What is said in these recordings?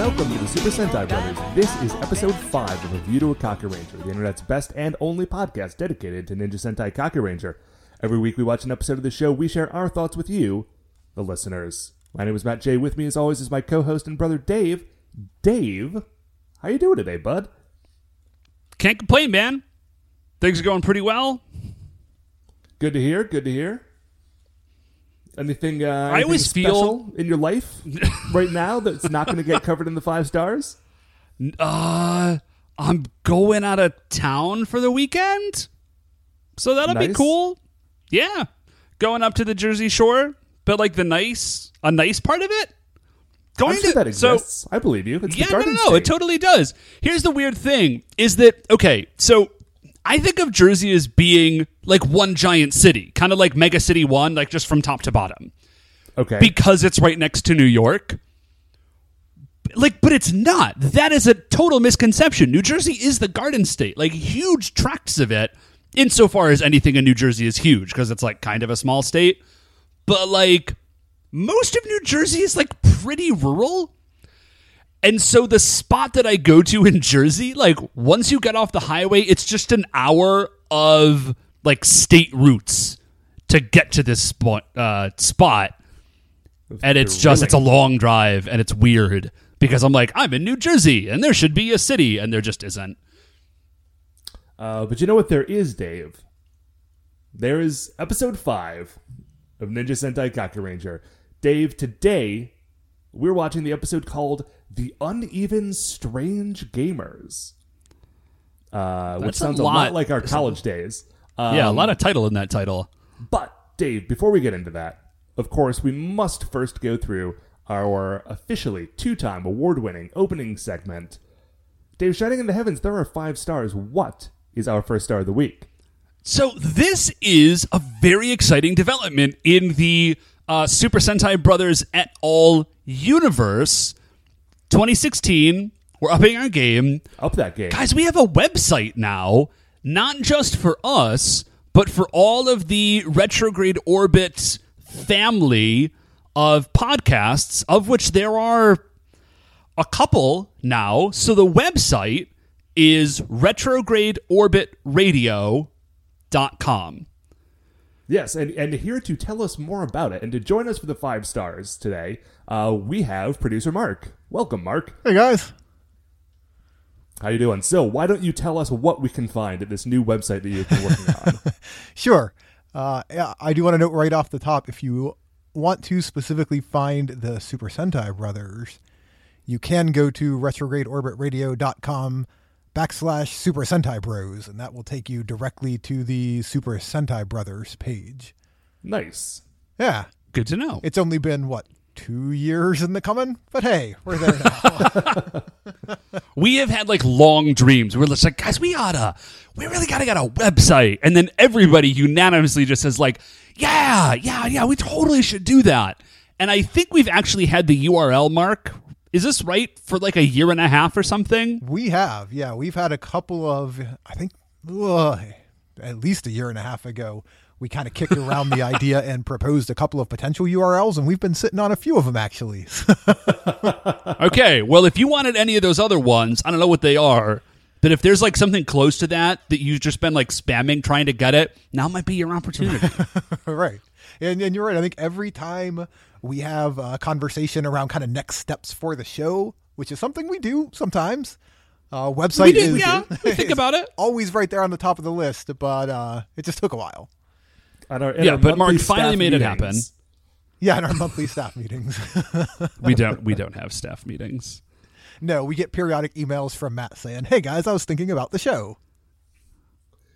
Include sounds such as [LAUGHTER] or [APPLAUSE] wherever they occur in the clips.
Welcome to the Super Sentai Brothers. This is episode 5 of Review to a Kakuranger, the internet's best and only podcast dedicated to Ninja Sentai Kakuranger. Every week we watch an episode of the show, we share our thoughts with you, the listeners. My name is Matt J. With me, as always, is my co-host and brother Dave. Dave, how you doing today, bud? Can't complain, man. Things are going pretty well. Good to hear. Good to hear. Anything? Uh, I anything always feel- special in your life [LAUGHS] right now that's not going to get covered in the five stars. Uh, I'm going out of town for the weekend, so that'll be cool. Yeah, going up to the Jersey Shore, but like the nice, a nice part of it. Going I'm sure to that so exists. I believe you. It's yeah, the no, no, no, State. it totally does. Here's the weird thing: is that okay? So I think of Jersey as being like one giant city, kind of like Mega City One, like just from top to bottom. okay. because it's right next to New York. Like, but it's not. That is a total misconception. New Jersey is the Garden State, like huge tracts of it, insofar as anything in New Jersey is huge because it's like kind of a small state. But like most of New Jersey is like pretty rural. And so the spot that I go to in Jersey, like once you get off the highway, it's just an hour of like state routes to get to this spot. Uh, spot and it's just it's a long drive and it's weird because I'm like I'm in New Jersey and there should be a city and there just isn't. Uh, but you know what there is, Dave? There is episode 5 of Ninja Sentai Kakuranger. Dave, today we're watching the episode called The Uneven Strange Gamers. Uh, which sounds a lot, lot. like our college days. Um, yeah, a lot of title in that title. But, Dave, before we get into that, of course, we must first go through our officially two time award winning opening segment. Dave, Shining in the Heavens, there are five stars. What is our first star of the week? So this is a very exciting development in the uh, Super Sentai Brothers et al. universe. 2016, we're upping our game. Up that game. Guys, we have a website now, not just for us, but for all of the Retrograde Orbit family of podcasts, of which there are a couple now. So the website is retrogradeorbitradio.com. Yes, and, and here to tell us more about it and to join us for the five stars today, uh, we have producer Mark. Welcome, Mark. Hey guys. How you doing? So, why don't you tell us what we can find at this new website that you've been working on? [LAUGHS] Sure. Uh, I do want to note right off the top if you want to specifically find the Super Sentai brothers, you can go to retrogradeorbitradio.com backslash Super Sentai Bros, and that will take you directly to the Super Sentai Brothers page. nice. Yeah. Good to know. It's only been, what, two years in the coming? But hey, we're there now. [LAUGHS] we have had like long dreams. We're just like, guys, we oughta, we really gotta get a website. And then everybody unanimously just says, like, yeah, yeah, yeah, we totally should do that. And I think we've actually had the URL mark. Is this right for like a year and a half or something? we have. Yeah, we've had a couple of, I think, ugh, at least a year and a half ago. We kind of kicked around the [LAUGHS] idea and proposed a couple of potential URLs, and we've been sitting on a few of them actually. [LAUGHS] Okay, well, if you wanted any of those other ones, I don't know what they are, but if there's like something close to that that you've just been like spamming trying to get it, now might be your opportunity. [LAUGHS] right. And, and you're right. I think every time we have a conversation around kind of next steps for the show, which is something we do sometimes, uh, website We do, is, yeah. [LAUGHS] We think about it. [LAUGHS] always right there on the top of the list, but uh, it just took a while. On our, in Yeah, but Mark finally staff made it happen. Yeah, in our monthly staff meetings. we don't we don't have staff meetings. No, we get periodic emails from Matt saying, "Hey guys, I was thinking about the show."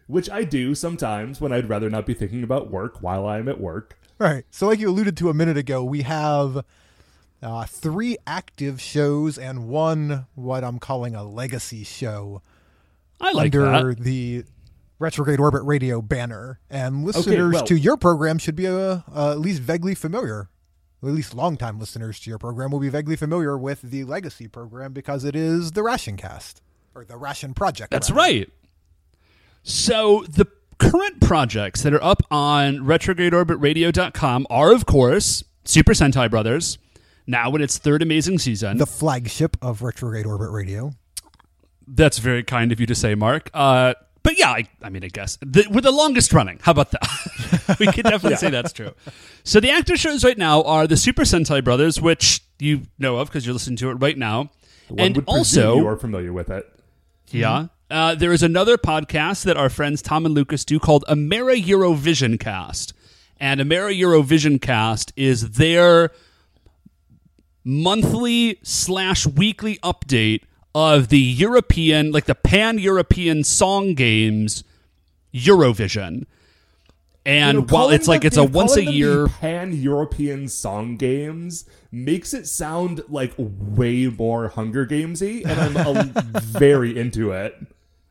Which I do sometimes when I'd rather not be thinking about work while I'm at work. Right. So, like you alluded to a minute ago, we have uh, three active shows and one what I'm calling a legacy show I like under that. the Retrograde Orbit Radio banner. And listeners well- to your program should be uh, uh, at least vaguely familiar at least longtime listeners to your program, will be vaguely familiar with the Legacy program because it is the Ration Cast or the Ration Project. That's rather. right. So the current projects that are up on retrogradeorbitradio.com are, of course, Super Sentai Brothers, now in its third amazing season. The flagship of Retrograde Orbit Radio. That's very kind of you to say, Mark. Uh, but yeah, I, I mean, I guess the, we're the longest running. How about that? [LAUGHS] we could definitely [LAUGHS] say that's true. So the actor shows right now are the Super Sentai Brothers, which you know of because you're listening to it right now, One and would also you are familiar with it. yeah. Uh, there is another podcast that our friends Tom and Lucas do called Amera Eurovision Cast. And Amera Eurovision Cast is their monthly slash weekly update of the European, like the pan European song games Eurovision. And You know, while it's like them it's a once a the year pan-European song games makes it sound like way more Hunger Gamesy, and I'm a, [LAUGHS] very into it.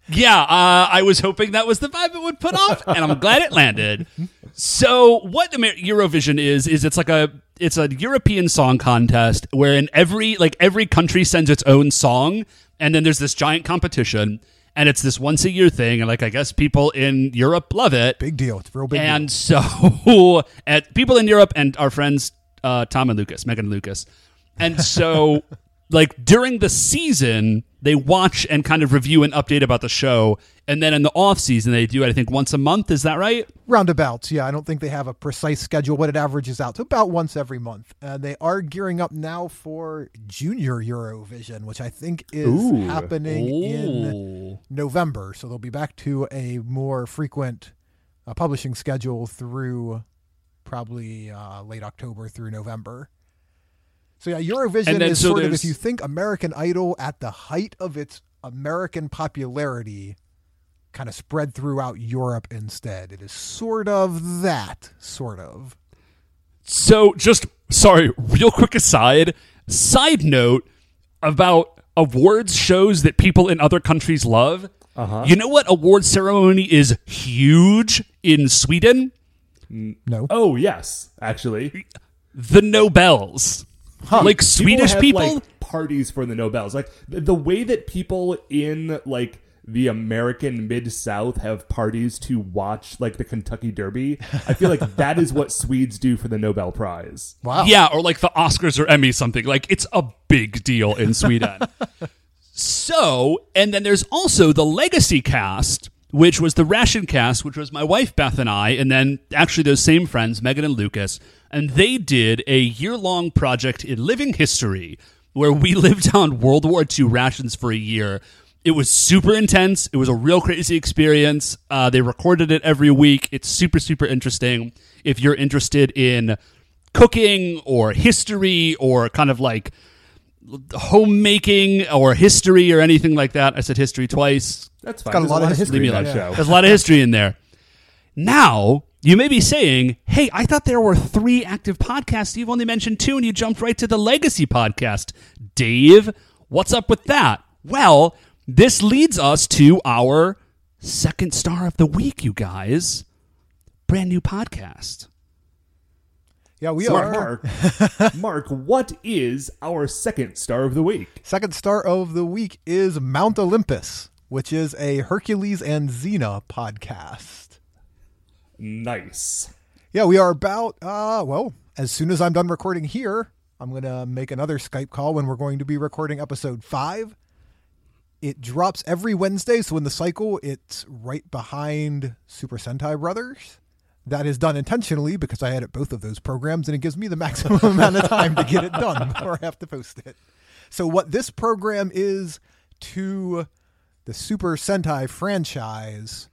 Yeah, uh, I was hoping that was the vibe it would put off, and I'm glad it landed. So, what Amer- Eurovision is is it's like a it's a European song contest wherein every like every country sends its own song, and then there's this giant competition, and it's this once a year thing, and like I guess people in Europe love it, Big deal. It's a real big deal. and so [LAUGHS] at people in Europe and our friends uh, Tom and Lucas, Megan and Lucas, and so [LAUGHS] like during the season they watch and kind of review and update about the show, and then in the off season they do it I think once a month. Is that right? Roundabouts, yeah. I don't think they have a precise schedule, but it averages out to about once every month. And they are gearing up now for Junior Eurovision, which I think is Ooh. happening in November. So they'll be back to a more frequent uh, publishing schedule through probably uh, late October through November. So yeah, Eurovision then is so sort of if you think American Idol at the height of its American popularity kind of spread throughout Europe instead. It is sort of that, sort of. So, just sorry, real quick aside. Side note about awards shows that people in other countries love. Uh-huh. You know what award ceremony is huge in Sweden? No. Oh yes, actually, The Nobels. Like Swedish have, people? like, parties for the Nobels. Like the, the way that people in like the American Mid South have parties to watch like the Kentucky Derby. I feel like [LAUGHS] that is what Swedes do for the Nobel Prize. Wow. Yeah, or like the Oscars or Emmy something. Like it's a big deal in Sweden. [LAUGHS] so, and then there's also the Legacy cast, which was the Ration cast, which was my wife Beth and I, and then actually those same friends, Megan and Lucas, and they did a year long project in living history where we [LAUGHS] lived on World War II rations for a year. It was super intense. It was a real crazy experience. Uh, they recorded it every week. It's super, super interesting. If you're interested in cooking or history or kind of like homemaking or history or anything like that, I said history twice. That's fine. got a There's lot of history in Leave me that alone. show. There's a lot of history in there. Now, you may be saying, hey, I thought there were three active podcasts. You've only mentioned two, and you jumped right to the Legacy podcast. Dave, what's up with that? Well, this leads us to our second star of the week, you guys. Brand new podcast. Yeah, we So, are. Mark, [LAUGHS] Mark, what is our second star of the week? Second star of the week is Mount Olympus, which is a Hercules and Xena podcast. Nice. Yeah, we are about, uh, well, as soon as I'm done recording here, I'm going to make another Skype call when we're going to be recording episode five. It drops every Wednesday, so in the cycle, it's right behind Super Sentai Brothers. That is done intentionally because I edit both of those programs and it gives me the maximum [LAUGHS] amount of time to get it done [LAUGHS] before I have to post it. So, what this program is to the Super Sentai franchise,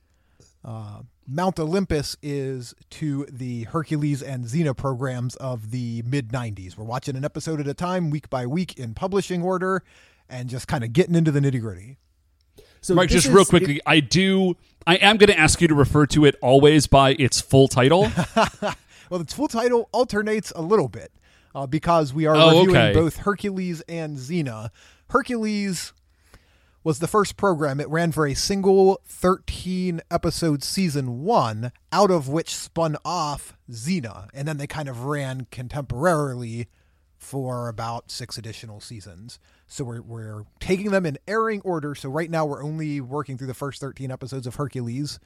uh, Mount Olympus is to the Hercules and Xena programs of the mid 90s. We're watching an episode at a time, week by week, in publishing order, and just kind of getting into the nitty gritty. So Mark, this just real is- quickly, I do. I am going to ask you to refer to it always by its full title. [LAUGHS] Well, its full title alternates a little bit uh, because we are Oh, reviewing okay. both Hercules and Xena. Hercules, was the first program. It ran for a single 13 episode season one, out of which spun off Xena. And then they kind of ran contemporarily for about six additional seasons. So we're, we're taking them in airing order. So right now we're only working through the first 13 episodes of Hercules.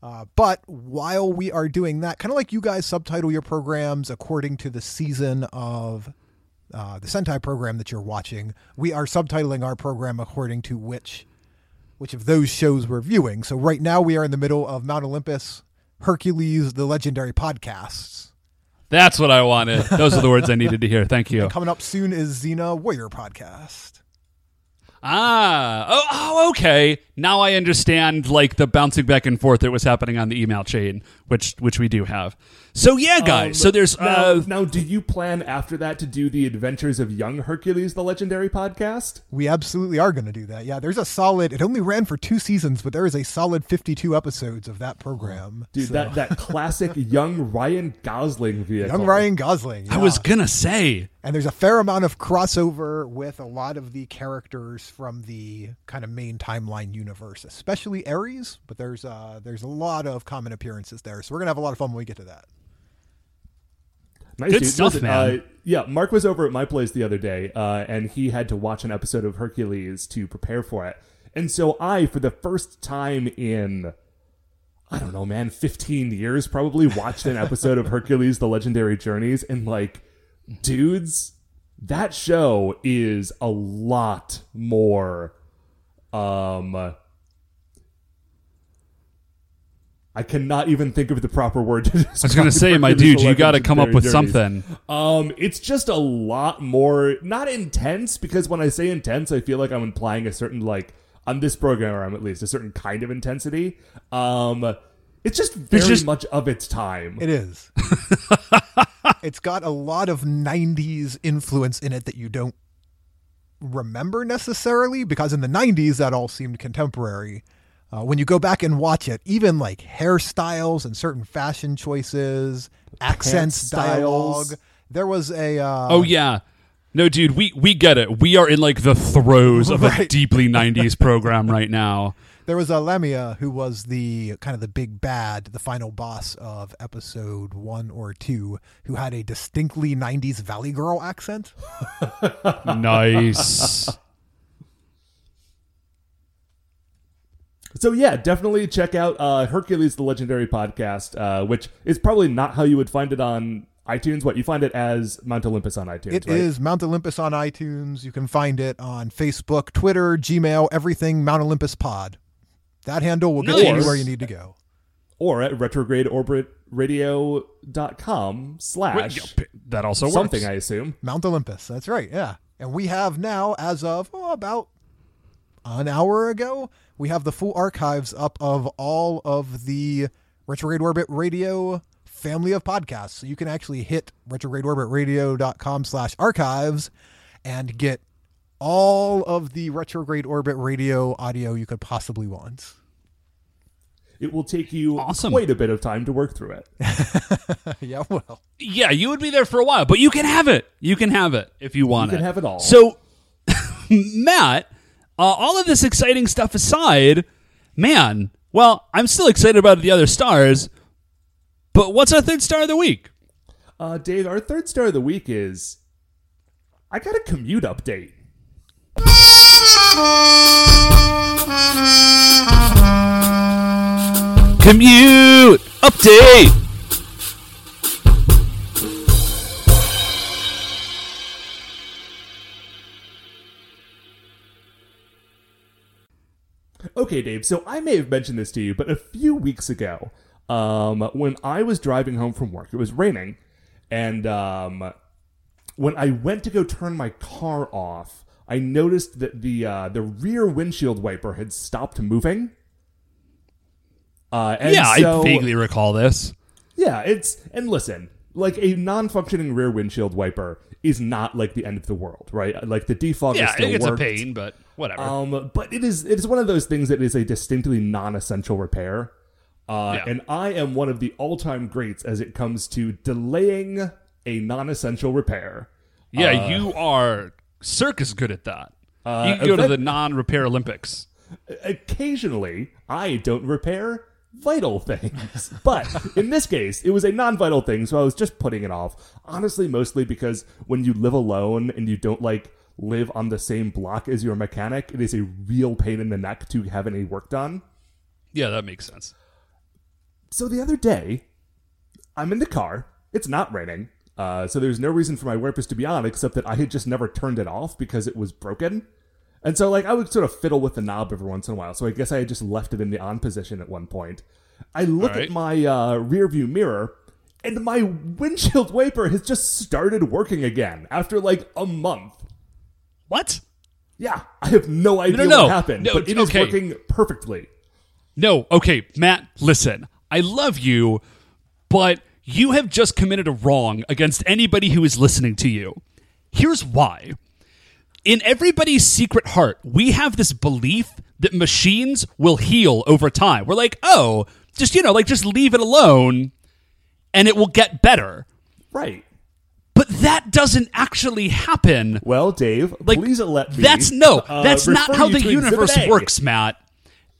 Uh, but while we are doing that, kind of like you guys subtitle your programs according to the season of uh, the Sentai program that you're watching, we are subtitling our program according to which which of those shows we're viewing. So right now we are in the middle of Mount Olympus, Hercules, the legendary podcasts. That's what I wanted. Those are the words I needed to hear. Thank you. Coming up soon is Xena Warrior podcast. Ah, oh, oh, okay. Now I understand like the bouncing back and forth that was happening on the email chain, which which we do have. So yeah, guys. Um, so there's now, uh, now. Do you plan after that to do the Adventures of Young Hercules, the legendary podcast? We absolutely are going to do that. Yeah, there's a solid. It only ran for two seasons, but there is a solid 52 episodes of that program. Dude, So- that that [LAUGHS] classic young Ryan Gosling vehicle. young Ryan Gosling. I was gonna say and there's a fair amount of crossover with a lot of the characters from the kind of main timeline universe, especially Ares. But there's uh there's a lot of common appearances there, so we're gonna have a lot of fun when we get to that. Nice, Good dude. stuff, Listen, man. Uh, yeah, Mark was over at my place the other day, uh, and he had to watch an episode of Hercules to prepare for it. And so I, for the first time in, I don't know, man, 15 years, probably watched an episode of [LAUGHS] Hercules, The Legendary Journeys, and like, dudes, that show is a lot more, um, I cannot even think of the proper word to [LAUGHS] describe I was gonna say, [LAUGHS] my dude, you got to come up with Journeys. something. Um, it's just a lot more not intense because when I say intense, I feel like I'm implying a certain like on this program at least a certain kind of intensity. Um, it's just very just- much of its time. It is. [LAUGHS] it's got a lot of 90s influence in it that you don't remember necessarily because in the 90s that all seemed contemporary. Uh, when you go back and watch it, even like hairstyles and certain fashion choices, accents, styles. dialogue. There was a uh, Oh yeah. No, dude, we we get it. We are in like the throes of a deeply [LAUGHS] '90s program right now. There was a Lemia who was the kind of the big bad, the final boss of episode one or two, who had a distinctly '90s Valley Girl accent. [LAUGHS] Nice. So yeah, definitely check out uh, Hercules the Legendary Podcast, uh, which is probably not how you would find it on iTunes. What you find it as Mount Olympus on iTunes, It is right? Mount Olympus on iTunes. You can find it on Facebook, Twitter, Gmail, everything Mount Olympus Pod. That handle will get you Nice. anywhere you need to go. or at retrogradeorbitradio.com slash that also works. something, I assume. Mount Olympus. That's right. Yeah. And we have now, as of oh, about an hour ago, we have the full archives up of all of the Retrograde Orbit Radio family of podcasts. So you can actually hit retrogradeorbitradio.com slash archives and get all of the Retrograde Orbit Radio audio you could possibly want. It will take you Awesome. quite a bit of time to work through it. [LAUGHS] yeah, well. Yeah, you would be there for a while, but you can have it. You can have it if you want You can it. have it all. So, [LAUGHS] Matt, uh, all of this exciting stuff aside, man, well, I'm still excited about the other stars. But what's our third star of the week? Uh, Dave, our third star of the week is I got a commute update. Commute update. Okay, Dave. So I may have mentioned this to you, but a few weeks ago, um, when I was driving home from work, it was raining, and um, when I went to go turn my car off, I noticed that the uh, the rear windshield wiper had stopped moving. Uh, and yeah, so, I vaguely recall this. Yeah, it's and listen, like a non-functioning rear windshield wiper is not like the end of the world, right? Like the defogger Yeah, still it's worked. a pain, but whatever. Um, but it is it is one of those things that is a distinctly non-essential repair. Uh, Yeah. and I am one of the all-time greats as it comes to delaying a non-essential repair. yeah, you are circus good at that. Uh, you can go to the non-repair Olympics. occasionally I don't repair vital [LAUGHS] things. But in this case, it was a non vital thing, so I was just putting it off. Honestly, mostly because when you live alone and you don't like live on the same block as your mechanic, it is a real pain in the neck to have any work done. Yeah, that makes sense. So the other day, I'm in the car. It's not raining. Uh, so there's no reason for my wipers to be on except that I had just never turned it off because it was broken. And so, like, I would sort of fiddle with the knob every once in a while. So I guess I had just left it in the on position at one point. I look right. at my uh, rear view mirror, and my windshield wiper has just started working again after like a month. What? Yeah, I have no idea no, no. what happened, No, but it is okay. working perfectly. No, okay, Matt, listen. I love you, but you have just committed a wrong against anybody who is listening to you. Here's why. In everybody's secret heart, we have this belief that machines will heal over time. We're like, oh, just, you know, like just leave it alone and it will get better. Right. But that doesn't actually happen. Well, Dave, Like please let me. That's no, uh, that's not how the universe works, Matt.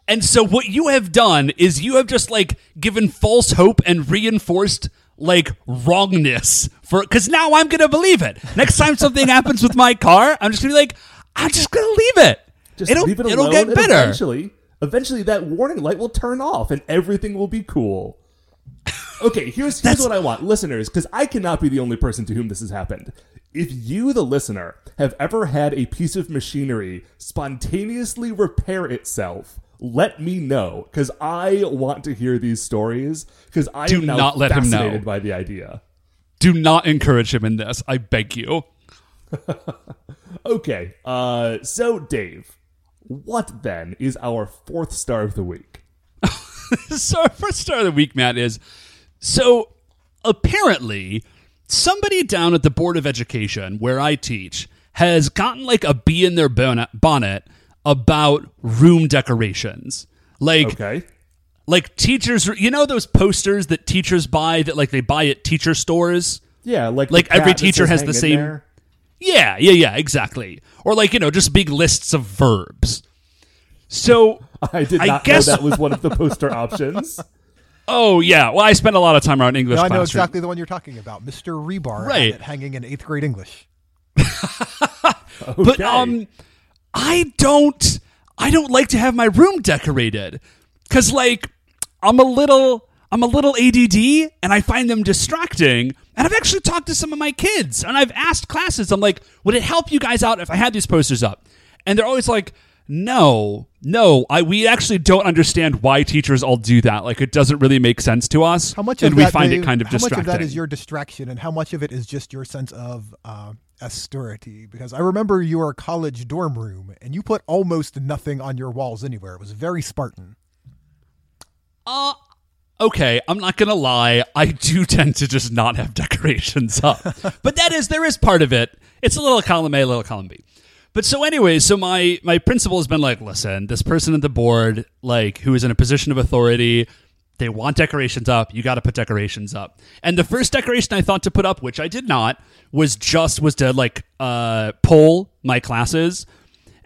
And so what you have done is you have just like given false hope and reinforced like wrongness for because now I'm gonna believe it. Next time something happens with my car, I'm just gonna be like, I'm just gonna leave it. Just it'll leave it it'll get better. Eventually, eventually, that warning light will turn off, and everything will be cool. Okay, here's here's what I want, listeners, because I cannot be the only person to whom this has happened. If you, the listener, have ever had a piece of machinery spontaneously repair itself, let me know, because I want to hear these stories. Because I Do am not let him know. fascinated by the idea. Do not encourage him in this. I beg you. [LAUGHS] Okay, uh, so Dave, what then is our fourth star of the week? [LAUGHS] so our first star of the week, Matt, is so apparently somebody down at the Board of Education where I teach has gotten like a bee in their bonnet, bonnet about room decorations. Like Okay. Like teachers you know those posters that teachers buy that like they buy at teacher stores? Yeah, like Like every teacher has the same- there. Yeah, yeah, yeah, exactly. Or like, you know, just big lists of verbs. So [LAUGHS] I did I not guess- know that was one of the poster options. [LAUGHS] Oh yeah, well I spent a lot of time around English No, I know classroom. exactly the one you're talking about. Mr. Rebar Right. it hanging in eighth grade English. [LAUGHS] But um I don't I don't like to have my room decorated cuz like I'm a little I'm a little ADD and I find them distracting. And I've actually talked to some of my kids and I've asked classes I'm like, "Would it help you guys out if I had these posters up?" And they're always like, "No. No, I we actually don't understand why teachers all do that. Like it doesn't really make sense to us." How much and of we that, find it kind of how distracting. much of that is your distraction, and how much of it is just your sense of uh, austerity? Because I remember your college dorm room, and you put almost nothing on your walls anywhere. It was very Spartan. Uh okay, I'm not gonna lie. I do [LAUGHS] tend to just not have decorations up, [LAUGHS] but that is there is part of it. It's a little column A, a little column B. But so anyway, so my my principal has been like, listen, this person at the board, like who is in a position of authority, they want decorations up. You got to put decorations up. And the first decoration I thought to put up, which I did not, was just was to like uh, poll my classes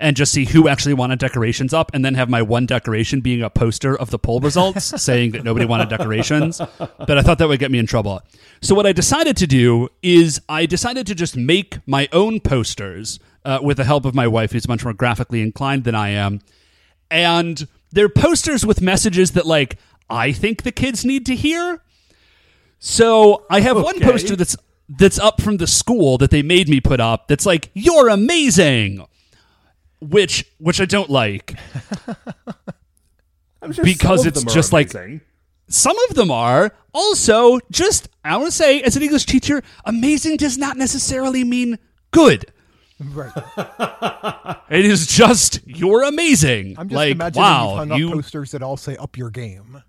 and just see who actually wanted decorations up, and then have my one decoration being a poster of the poll results [LAUGHS] saying that nobody wanted decorations. But I thought that would get me in trouble. So what I decided to do is I decided to just make my own posters uh, with the help of my wife, who's much more graphically inclined than I am, and they're posters with messages that like I think the kids need to hear. So I have one poster that's that's up from the school that they made me put up. That's like you're amazing, which which I don't like. [LAUGHS] Sure Because it's just like- Some of them are also just I want to say as an English teacher, amazing does not necessarily mean good. Right. [LAUGHS] It is just you're amazing. I'm just like imagining you wow, hung up you posters that all say "Up your game."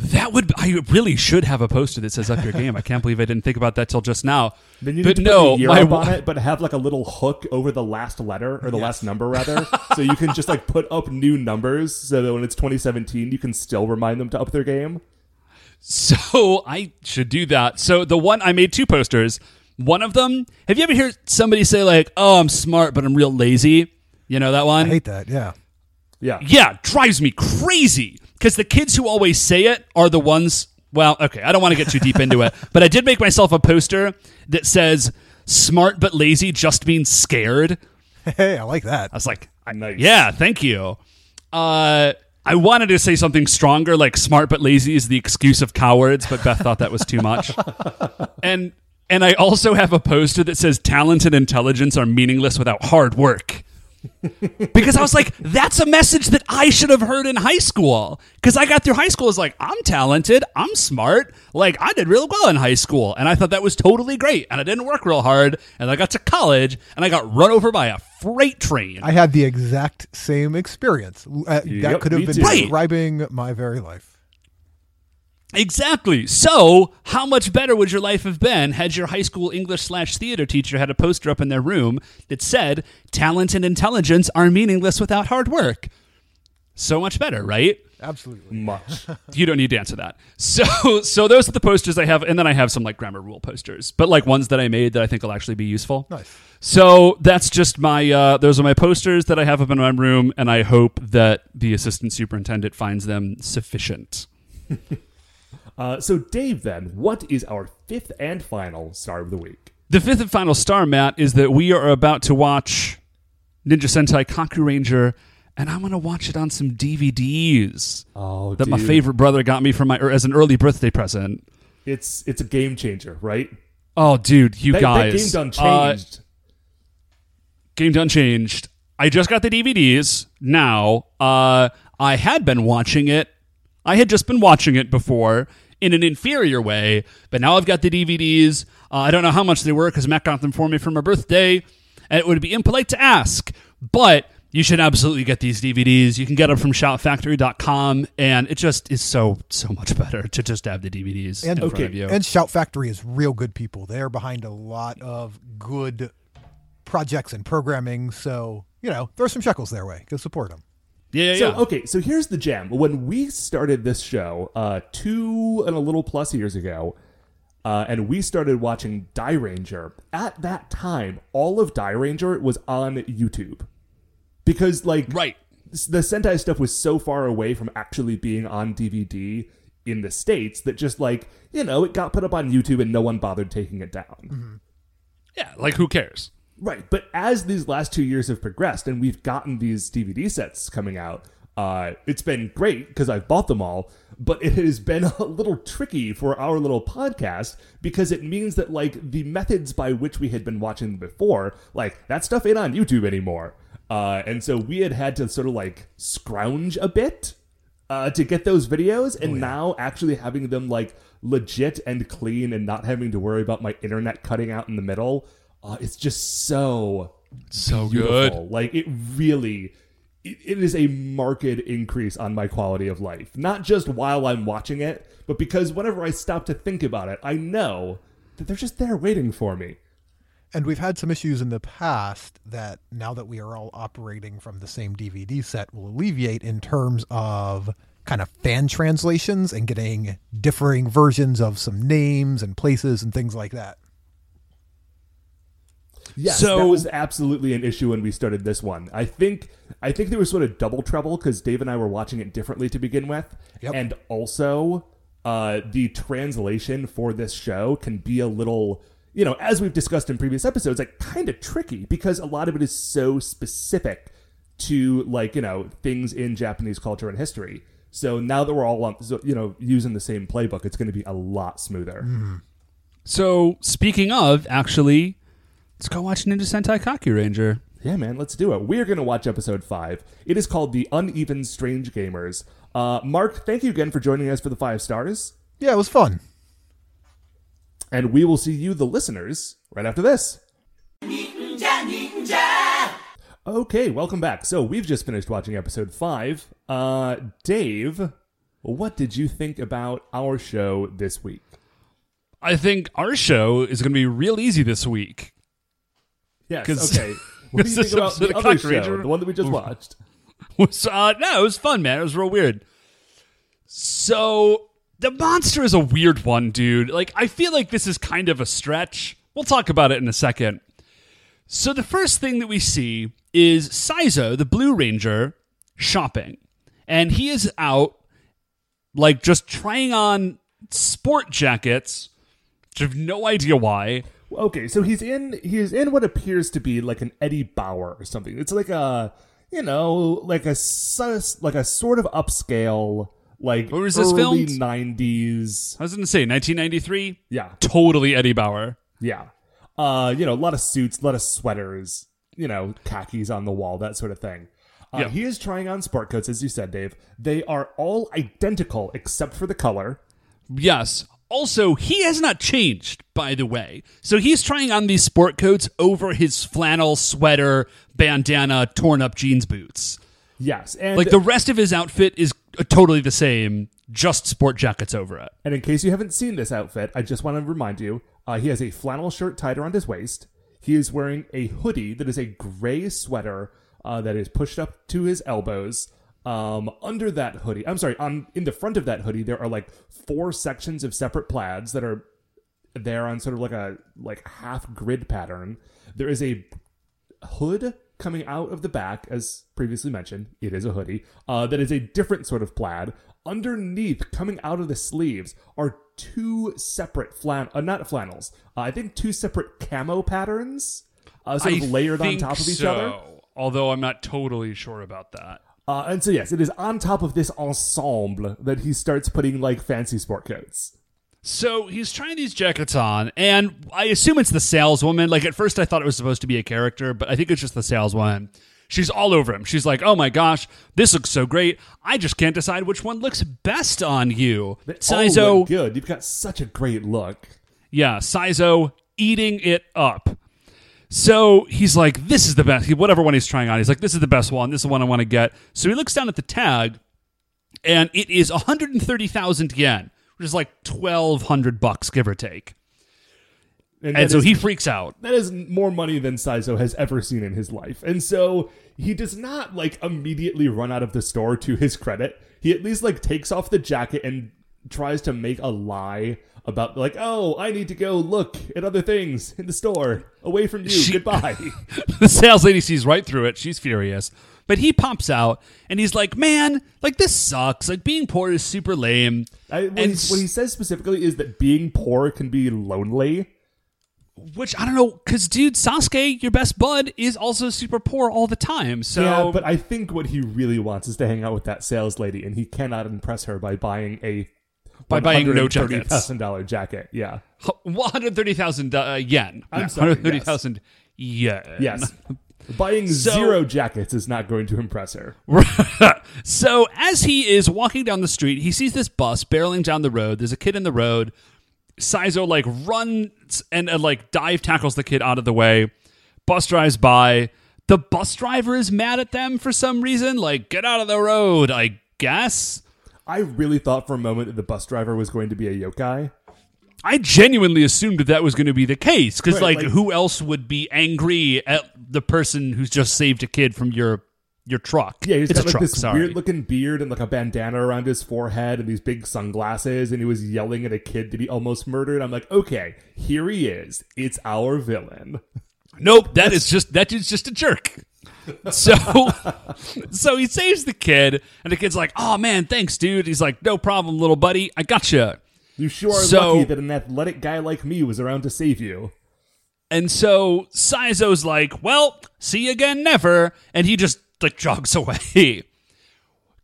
That would I really should have a poster that says "Up your game." I can't believe I didn't think about that till just now. Then you but need to no, put the year my up on it, but have like a little hook over the last letter or the last number [LAUGHS] rather, so you can just like put up new numbers, so that when it's 2017, you can still remind them to up their game. So I should do that. So the one I made two posters. One of them, have you ever heard somebody say like, "Oh, I'm smart, but I'm real lazy"? You know that one? I hate that. Yeah. Yeah. Yeah, drives me crazy because the kids who always say it are the ones. Well, okay, I don't want to get too deep into it, but I did make myself a poster that says "smart but lazy" just means scared. Hey, I like that. I was like, I- Nice. yeah, thank you. Uh, I wanted to say something stronger, like "smart but lazy" is the excuse of cowards, but Beth thought that was too much. [LAUGHS] and and I also have a poster that says "talent and intelligence are meaningless without hard work." Because I was like, that's a message that I should have heard in high school. Because I got through high school as like, I'm talented, I'm smart, like I did real well in high school, and I thought that was totally great. And I didn't work real hard, and I got to college, and I got run over by a freight train. I had the exact same experience. Uh, Yep, that could have been too. Describing my very life. Exactly. So, how much better would your life have been had your high school English slash theater teacher had a poster up in their room that said, "Talent and intelligence are meaningless without hard work"? So much better, right? Absolutely. Much. You don't need to answer that. So, [LAUGHS] so those are the posters I have, and then I have some like grammar rule posters, but like ones that I made that I think will actually be useful. Nice. So that's just my. Uh, those are my posters that I have up in my room, and I hope that the assistant superintendent finds them sufficient. [LAUGHS] Uh, so, Dave, then, what is our fifth and final star of the week? The fifth and final star, Matt, is that we are about to watch Ninja Sentai Kakuranger, and I'm going to watch it on some DVDs Oh, that my favorite brother got me for my as an early birthday present. It's it's a game changer, right? Oh, dude, you That, that guys! game done uh, changed. game done changed. I just got the DVDs now. Uh, I had been watching it. I had just been watching it before in an inferior way, but now I've got the DVDs. Uh, I don't know how much they were because Matt got them for me for my birthday, and it would be impolite to ask, but you should absolutely get these DVDs. You can get them from shoutfactory.com, and it just is so, so much better to just have the DVDs And- in front Okay, of you. And Shout Factory is real good people. They are behind a lot of good projects and programming. So, you know, throw some shekels their way. Go support them. Yeah, yeah, So yeah. okay, so here's the gem. When we started this show, uh, two and a little plus years ago, uh, and we started watching Dairanger. At that time, all of Dairanger was on YouTube because, like, Right. the Sentai stuff was so far away from actually being on DVD in the states that just like you know it got put up on YouTube and no one bothered taking it down. Yeah, like who cares? Right, but as these last two years have progressed and we've gotten these DVD sets coming out, uh, it's been great because I've bought them all. But it has been [LAUGHS] a little tricky for our little podcast because it means that like the methods by which we had been watching before, like that stuff ain't on YouTube anymore. Uh, and so we had had to sort of like scrounge a bit uh, to get those videos, and now actually having them like legit and clean, and not having to worry about my internet cutting out in the middle, uh, it's just so So beautiful. Like it really, it, it is a marked increase on my quality of life. Not just while I'm watching it, but because whenever I stop to think about it, I know that they're just there waiting for me. And we've had some issues in the past that now that we are all operating from the same DVD set will alleviate in terms of kind of fan translations and getting differing versions of some names and places and things like that. Yes, So- that was absolutely an issue when we started this one. I think I think there was sort of double trouble because Dave and I were watching it differently to begin with, Yep. and also uh, the translation for this show can be a little, you know, as we've discussed in previous episodes, like kind of tricky because a lot of it is so specific to like you know things in Japanese culture and history. So now that we're all on, so, you know, using the same playbook, it's going to be a lot smoother. So, speaking of, actually, let's go watch Ninja Sentai Kakuranger. Yeah, man, let's do it. We're going to watch episode five. It is called The Uneven Strange Gamers. Uh, Mark, thank you again for joining us for the five stars. Yeah, it was fun. And we will see you, the listeners, right after this. Ninja, ninja. Okay, welcome back. So we've just finished watching episode five. Uh, Dave, what did you think about our show this week? I think our show is going to be real easy this week. Yes. Okay. [LAUGHS] What do you think about [LAUGHS] the other show, Ranger- the one that we just [LAUGHS] watched? was uh, no, it was fun, man. It was real weird. So the monster is a weird one, dude. Like I feel like this is kind of a stretch We'll talk about it in a second. So the first thing that we see is Saizo, the Blue Ranger, shopping. And he is out like just trying on sport jackets. which I have no idea why. Okay, so he's in he's in what appears to be like an Eddie Bauer or something. It's like a you know like a sus- like a sort of upscale like Where was this early filmed? nineties. I was going to say 1993. Yeah, Totally Eddie Bauer. yeah. Uh, you know, a lot of suits, a lot of sweaters, you know, khakis on the wall, that sort of thing. Uh, Yeah. He is trying on sport coats, as you said, Dave. They are all identical except for the color. Yes. Also, he has not changed, by the way. So he's trying on these sport coats over his flannel sweater, bandana, torn up jeans boots. Yes, and Like the rest of his outfit is uh, totally the same, just sport jackets over it. And in case you haven't seen this outfit, I just want to remind you uh, he has a flannel shirt tied around his waist. He is wearing a hoodie that is a gray sweater uh, that is pushed up to his elbows. Um, under that hoodie, I'm sorry, on in the front of that hoodie, there are like four sections of separate plaids that are there on sort of like a like half grid pattern. There is a hood coming out of the back, as previously mentioned. It is a hoodie. Uh, that is a different sort of plaid. Underneath, coming out of the sleeves, are two separate flan, uh, not flannels. Uh, I think two separate camo patterns, uh, sort of layered on top of each so, other. Although I'm not totally sure about that. Uh, and so yes, it is on top of this ensemble that he starts putting like fancy sport coats. So he's trying these jackets on, and I assume it's the saleswoman. Like at first, I thought it was supposed to be a character, but I think it's just the saleswoman. She's all over him. She's like, "Oh my gosh, this looks so great! I just can't decide which one looks best on you." They Saizo, good. You've got such a great look. yeah, Saizo eating it up. So he's like, "This is the best." Whatever one he's trying on, he's like, "This is the best one. This is the one I want to get." So he looks down at the tag, and it is 130,000 yen, which is like 1,200 bucks, give or take. And, And so is- he freaks out. that is more money than Saizo has ever seen in his life. And so he does not like immediately run out of the store to his credit. He at least like takes off the jacket and tries to make a lie about like, "Oh, I need to go look at other things in the store away from you. She- Goodbye." [LAUGHS] the sales lady sees right through it. She's furious. But he pops out and he's like, man, like this sucks. Like being poor is super lame. I, what, And he, what he says specifically is that being poor can be lonely. Which I don't know, because dude, Sasuke, your best bud, is also super poor all the time. So Yeah, but I think what he really wants is to hang out with that sales lady, and he cannot impress her by buying a By buying no jackets. thousand dollar jacket. Yeah. one hundred thirty thousand uh, yen. I'm Yeah, sorry, one hundred thirty thousand yen. Yes. [LAUGHS] Buying So- zero jackets is not going to impress her. [LAUGHS] so as he is walking down the street, he sees this bus barreling down the road. There's a kid in the road. Saizo like runs and uh, like dive tackles the kid out of the way. Bus drives by. The bus driver is mad at them for some reason. Like, get out of the road, I guess. I really thought for a moment that the bus driver was going to be a yokai. I genuinely assumed that that was going to be the case because, Right, like, like- who else would be angry at the person who's just saved a kid from your your truck? Yeah, he's it's got a like truck. this sorry. weird looking beard and like a bandana around his forehead and these big sunglasses, and he was yelling at a kid that he almost murdered. I'm like, okay, here he is. It's our villain. [LAUGHS] Nope, that is just that dude's just a jerk. So, [LAUGHS] so he saves the kid, and the kid's like, "Oh man, thanks, dude." He's like, "No problem, little buddy. I gotcha." You sure are So- lucky that an athletic guy like me was around to save you. And so Saizo's like, "Well, see you again, never," and he just like jogs [LAUGHS] away.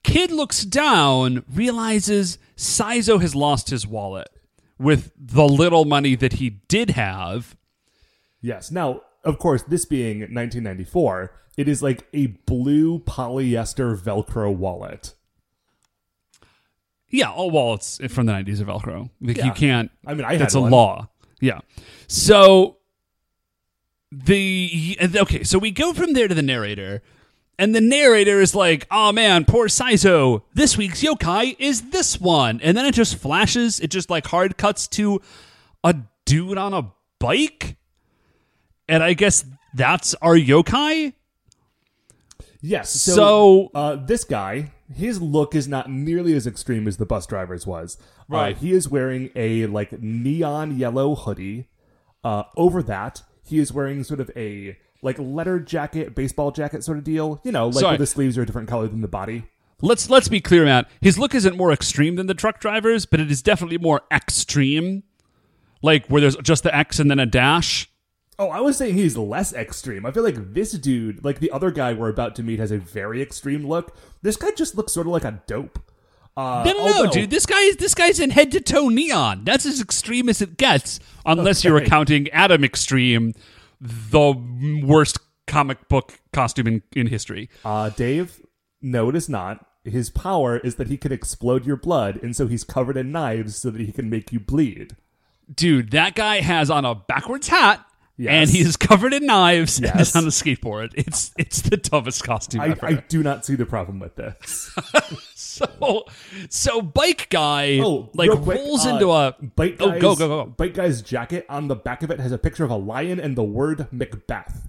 Kid looks down, realizes Saizo has lost his wallet with the little money that he did have. Yes. Now, of course, this being 1994, it is like a blue polyester Velcro wallet. Yeah, all wallets from the nineties are Velcro. Like Yeah. you can't. I mean, I that's a one. law. Yeah. So the okay, so we go from there to the narrator, and the narrator is like, "Oh man, poor Saizo. This week's yokai is this one," and then it just flashes. It just like hard cuts to a dude on a bike, and I guess that's our yokai. Yes. So, So- uh, this guy, his look is not nearly as extreme as the bus driver's was. Right. Uh, he is wearing a like neon yellow hoodie. Uh, over that, he is wearing sort of a like leather jacket, baseball jacket sort of deal. You know, like Sorry. where the sleeves are a different color than the body. Let's let's be clear, Matt. His look isn't more extreme than the truck drivers, but it is definitely more extreme. Like where there's just the X and then a dash. Oh, I was saying he's less extreme. I feel like this dude, like the other guy we're about to meet, has a very extreme look. This guy just looks sort of like a dope. Uh, No, no, no, although- dude. This guy is this guy's in head to toe neon. That's as extreme as it gets, unless you're Okay. accounting Adam Extreme, the worst comic book costume in, in history. Uh, Dave, no, it is not. His power is that he can explode your blood, and so he's covered in knives so that he can make you bleed. Dude, that guy has on a backwards hat. Yes. And he is covered in knives and Yes. is on a skateboard. It's it's the toughest costume I, ever. I do not see the problem with this. [LAUGHS] So, so bike guy Oh, like rolls uh, into a Bite oh guy's, go go go. bike guy's jacket on the back of it has a picture of a lion and the word Macbeth.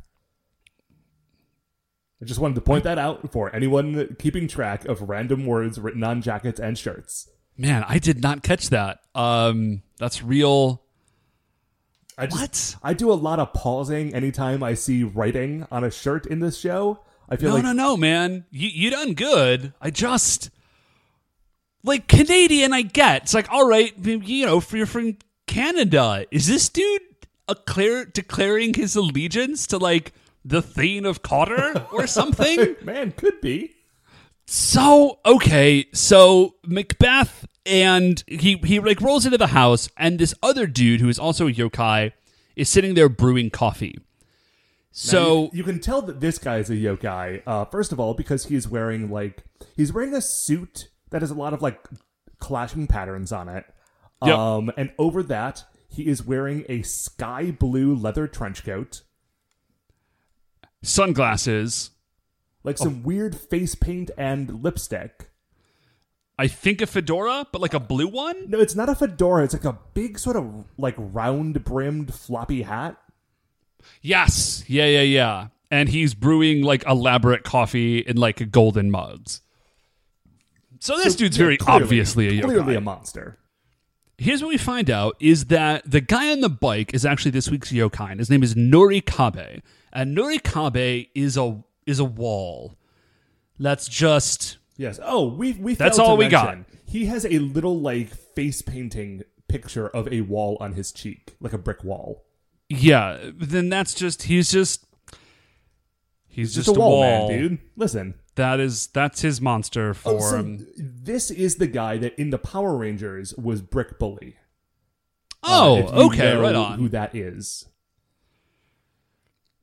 I just wanted to point that out for anyone keeping track of random words written on jackets and shirts. Man, I did not catch that. Um, that's real. I just, What? I do a lot of pausing anytime I see writing on a shirt in this show. I feel No, like no, no, no, man. You you done good. I just like Canadian. I get. It's like all right, you know, for you're from Canada. Is this dude a clear declaring his allegiance to like the Thane of Cawdor or [LAUGHS] something? man could be. So okay, so Macbeth and he he like rolls into the house, and this other dude who is also a yokai is sitting there brewing coffee. So you, you can tell that this guy is a yokai. Uh, first of all, because he's wearing like he's wearing a suit that has a lot of like clashing patterns on it. Yep. Um, and over that, he is wearing a sky blue leather trench coat, sunglasses. like some weird face paint and lipstick. I think a fedora, but like a blue one. No, it's not a fedora. It's like a big sort of like round brimmed floppy hat. Yes, yeah, yeah, yeah. And he's brewing like elaborate coffee in like golden mugs. So this dude's Yeah, very clearly- obviously a yokai. clearly a monster. Here's what we find out is that the guy on the bike is actually this week's yokai. His name is Nurikabe. And Nurikabe is a is a wall. That's just Yes. Oh, we we. That's all we got. He has a little like face painting picture of a wall on his cheek, like a brick wall. yeah. Then that's just he's just he's Just, just, a wall, wall. man, dude. Listen. That is that's his monster Oh, form. so this is the guy that in the Power Rangers was Brick Bully. oh, Uh, okay, right on. Who that is?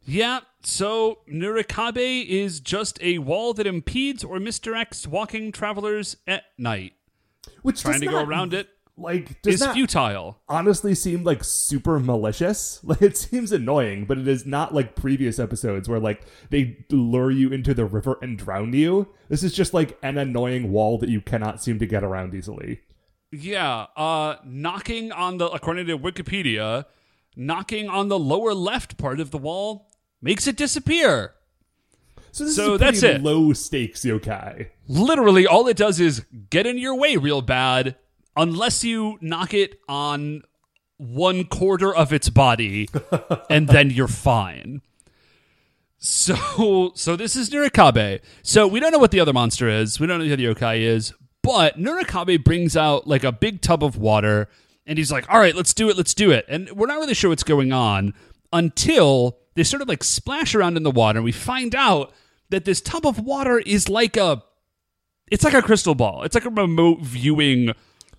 Yeah, so Nurikabe is just a wall that impedes or misdirects walking travelers at night. Which Trying to go around it like does is futile. honestly seem like super malicious. [LAUGHS] Like it seems annoying, but it is not like previous episodes where like they lure you into the river and drown you. This is just like an annoying wall that you cannot seem to get around easily. Yeah, uh knocking on the according to Wikipedia, knocking on the lower left part of the wall makes it disappear. So this So is a that's it. low stakes yokai. Literally all it does is get in your way real bad unless you knock it on one quarter of its body [LAUGHS] and then you're fine. So so this is Nurikabe. So we don't know what the other monster is. We don't know who the yokai is, but Nurikabe brings out like a big tub of water and he's like, "All right, let's do it. Let's do it." And we're not really sure what's going on until they sort of like splash around in the water and we find out that this tub of water is like a it's like a crystal ball. It's like a remote viewing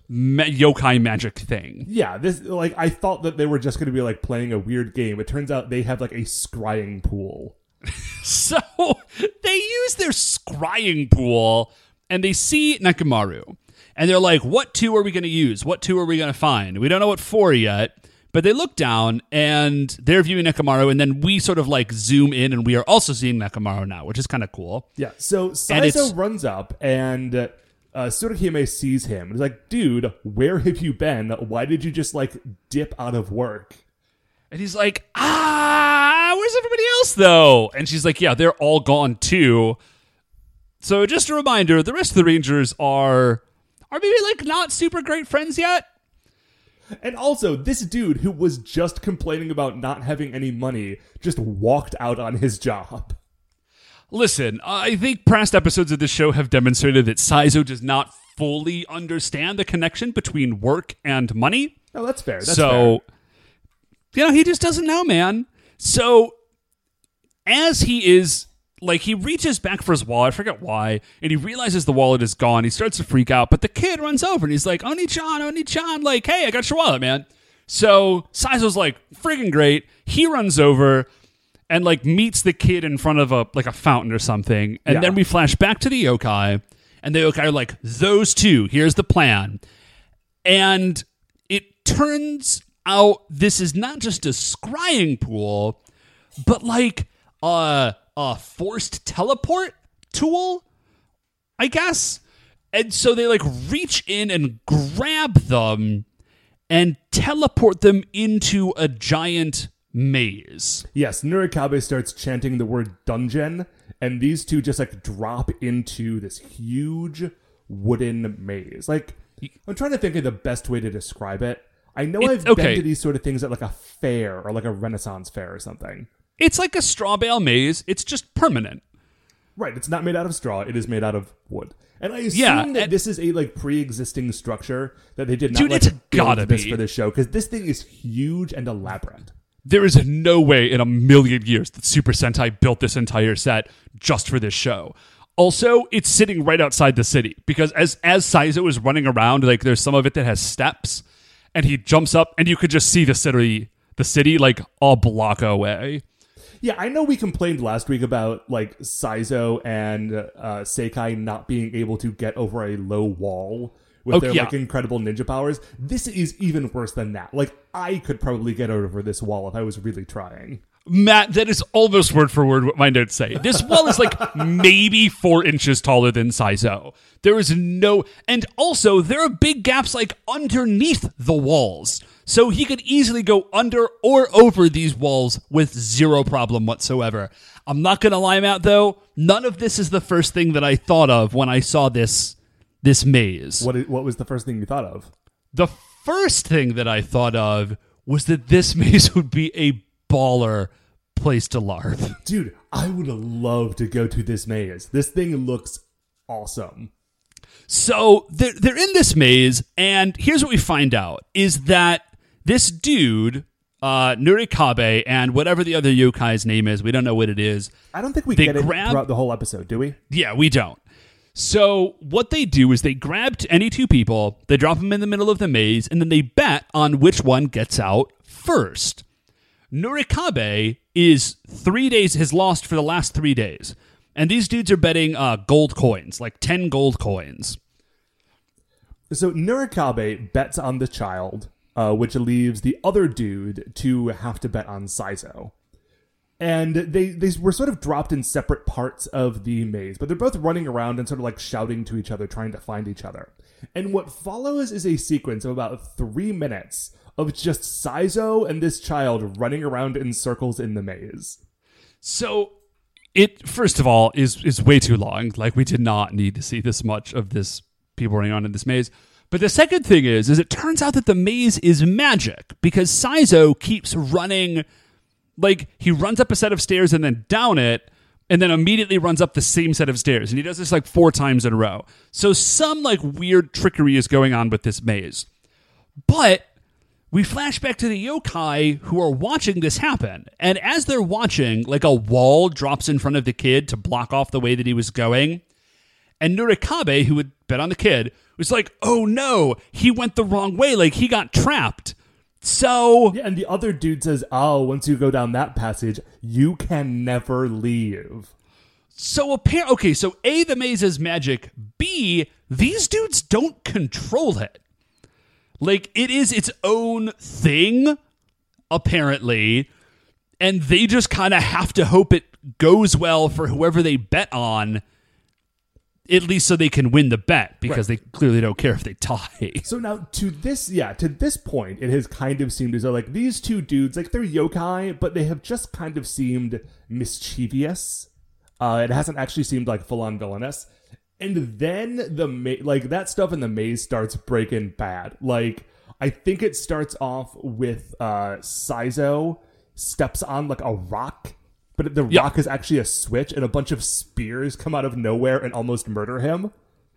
ma- yokai magic thing. Yeah, this like I thought that they were just going to be like playing a weird game. It turns out they have like a scrying pool. [LAUGHS] So they use their scrying pool and they see nakamaru And they're like, what two are we going to use? What two are we going to find? We don't know what four yet. But they look down and they're viewing Nekamaru. And then we sort of like zoom in and we are also seeing Nekamaru now, which is kind of cool. Yeah, so Saizo runs up and uh, Tsuruhime sees him. He's like, "Dude, where have you been? Why did you just like dip out of work?" And he's like, ah, where's everybody else though? And she's like, yeah, they're all gone too. So just a reminder, the rest of the Rangers are are maybe like not super great friends yet. And also, this dude who was just complaining about not having any money just walked out on his job. Listen, I think past episodes of this show have demonstrated that Saizo does not fully understand the connection between work and money. Oh, that's fair. That's so, fair. you know, he just doesn't know, man. So, as he is, like, he reaches back for his wallet, I forget why, and he realizes the wallet is gone. He starts to freak out, but the kid runs over and he's like, Oni-chan, Oni-chan, like, hey, I got your wallet, man. So, Saizo's like, friggin' great. He runs over and, like, meets the kid in front of a, like, a fountain or something. And Yeah. then we flash back to the yokai, and the yokai are like, those two, here's the plan. And it turns out this is not just a scrying pool, but like a, a forced teleport tool, I guess. And so they like reach in and grab them and teleport them into a giant maze. Yes, Nurikabe starts chanting the word dungeon, and these two just like drop into this huge wooden maze. Like, I'm trying to think of the best way to describe it. I know It- I've okay. been to these sort of things at like a fair or like a Renaissance fair or something. It's like a straw bale maze, it's just permanent. Right, it's not made out of straw, it is made out of wood. And I assume Yeah, that this is a like pre-existing structure that they did not Dude, like it's build gotta this be. for this show because this thing is huge and elaborate. There is no way in a million years that Super Sentai built this entire set just for this show. Also, it's sitting right outside the city because as as Saizo is running around, like there's some of it that has steps, and he jumps up, and you could just see the city, the city like a block away. Yeah, I know we complained last week about like Saizo and uh, Seikai not being able to get over a low wall with Oh, their yeah. like incredible ninja powers. This is even worse than that. Like I could probably get over this wall if I was really trying. Matt, that is almost word for word what my notes say. This wall is like [LAUGHS] maybe four inches taller than Saizo. There is no, and also there are big gaps like underneath the walls. So he could easily go under or over these walls with zero problem whatsoever. I'm not gonna lie, Matt, though, none of this is the first thing that I thought of when I saw this this maze. What what was the first thing you thought of? The first thing that I thought of was that this [LAUGHS] maze would be a baller place to larp. Dude, I would love to go to this maze. This thing looks awesome. So they're, they're in this maze, and here's what we find out is that this dude, uh, Nurikabe, and whatever the other yokai's name is, we don't know what it is. I don't think we They get it grab- throughout the whole episode, do we? Yeah, we don't. So what they do is they grab any two people, they drop them in the middle of the maze, and then they bet on which one gets out first. Nurikabe is three days has lost for the last three days, and these dudes are betting uh, gold coins, like ten gold coins. So Nurikabe bets on the child, uh, which leaves the other dude to have to bet on Saizo. And they, they were sort of dropped in separate parts of the maze, but they're both running around and sort of like shouting to each other, trying to find each other. And what follows is a sequence of about three minutes of just Saizo and this child running around in circles in the maze. So it first of all is is way too long. Like we did not need to see this much of this people running around in this maze. But the second thing is, is it turns out that the maze is magic because Saizo keeps running, like he runs up a set of stairs and then down it, and then immediately runs up the same set of stairs, and he does this like four times in a row. So some like weird trickery is going on with this maze. But we flash back to the yokai who are watching this happen. And as they're watching, like a wall drops in front of the kid to block off the way that he was going. And Nurikabe, who would bet on the kid, was like, oh no, he went the wrong way. Like he got trapped. So Yeah, and the other dude says, Oh, once you go down that passage, you can never leave. So apparently, okay, so A, the maze is magic. B, these dudes don't control it. Like, it is its own thing, apparently, and they just kind of have to hope it goes well for whoever they bet on, at least so they can win the bet, because they clearly don't care if they tie. So now to this, yeah, to this point, it has kind of seemed as though like these two dudes, like they're yokai, but they have just kind of seemed mischievous. Uh, it hasn't actually seemed like full on villainous. And then the ma- like that stuff in the maze starts breaking bad. Like I think it starts off with uh Saizo steps on like a rock, but the Yeah. rock is actually a switch, and a bunch of spears come out of nowhere and almost murder him.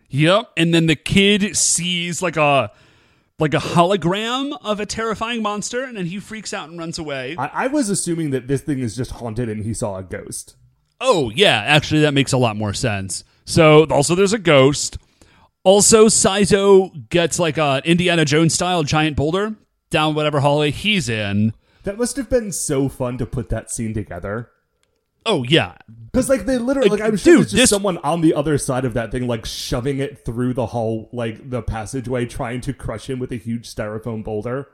Yep. And then the kid sees like a like a hologram of a terrifying monster, and then he freaks out and runs away. I, I was assuming that this thing is just haunted and he saw a ghost. Oh, yeah, actually, that makes a lot more sense. So, also, there's a ghost. Also, Saizo gets like a Indiana Jones style giant boulder down whatever hallway he's in. That must have been so fun to put that scene together. Oh, yeah. Because like they literally like, Like, I'm sure dude, there's just this- someone on the other side of that thing like shoving it through the hall like the passageway trying to crush him with a huge styrofoam boulder.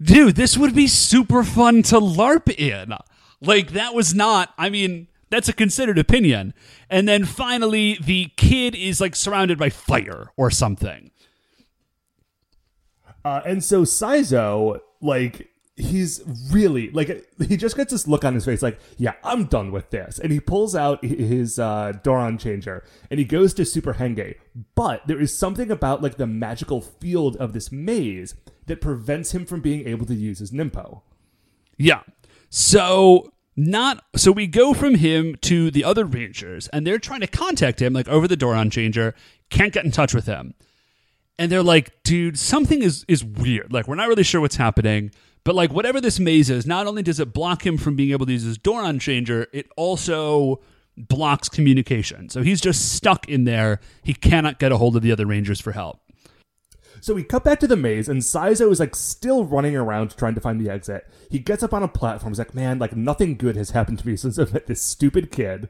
Dude, this would be super fun to LARP in. Like, that was not, I mean, that's a considered opinion. And then finally, the kid is like surrounded by fire or something. Uh, and so Saizo, like, he's really like he just gets this look on his face, like, yeah, I'm done with this. And he pulls out his uh, Doron changer and he goes to Super Henge. But there is something about like the magical field of this maze that prevents him from being able to use his Ninpo. Yeah. So not so we go from him to the other rangers and they're trying to contact him like over the Doron changer, can't get in touch with him. And they're like, dude, something is is weird. Like we're not really sure what's happening, but like whatever this maze is, not only does it block him from being able to use his Doron changer, it also blocks communication. So he's just stuck in there. He cannot get a hold of the other rangers for help. So we cut back to the maze, and Saizo is like still running around trying to find the exit. He gets up on a platform. He's like, "Man, like nothing good has happened to me [LAUGHS] since I met this stupid kid."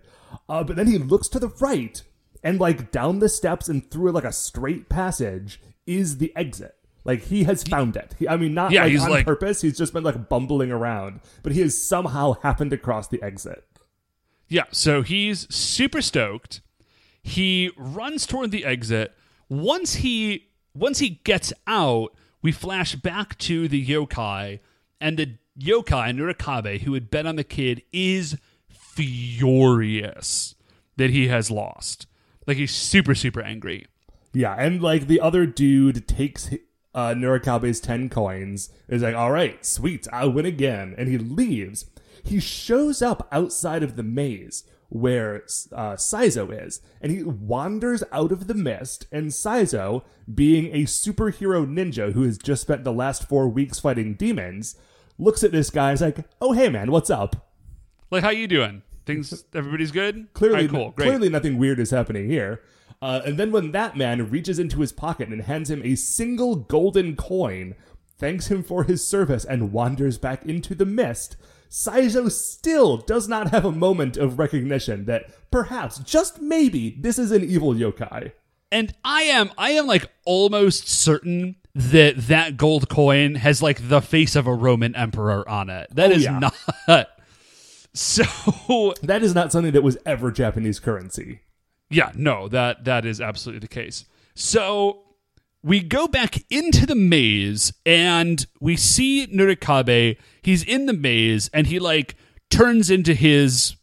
Uh, but then he looks to the right, and like down the steps and through like a straight passage is the exit. Like he has found it. He, I mean, not Yeah, like he's on like- purpose. He's just been like bumbling around, but he has somehow happened across the exit. Yeah, so he's super stoked. He runs toward the exit. Once he once he gets out, we flash back to the yokai, and the yokai Nurikabe, who had bet on the kid, is furious that he has lost. Like he's super super angry. Yeah, and like the other dude takes uh, Nurikabe's 10 coins, is like, all right, sweet, I win again. And he leaves. He shows up outside of the maze where uh, Saizo is, and he wanders out of the mist. And Saizo, being a superhero ninja who has just spent the last four weeks fighting demons, looks at this guy and is like, oh, hey, man, what's up? Like, how you doing? Things, everybody's good. Clearly, right, cool, great. clearly nothing weird is happening here. Uh, and then when that man reaches into his pocket and hands him a single golden coin, thanks him for his service, and wanders back into the mist, Saizo still does not have a moment of recognition that perhaps, just maybe, this is an evil yokai. And I am I am like almost certain that that gold coin has like the face of a Roman emperor on it. That Oh, is yeah. not [LAUGHS] So That is not something that was ever Japanese currency. Yeah, no, that that is absolutely the case. So we go back into the maze and we see Nurikabe. He's in the maze and he like turns into his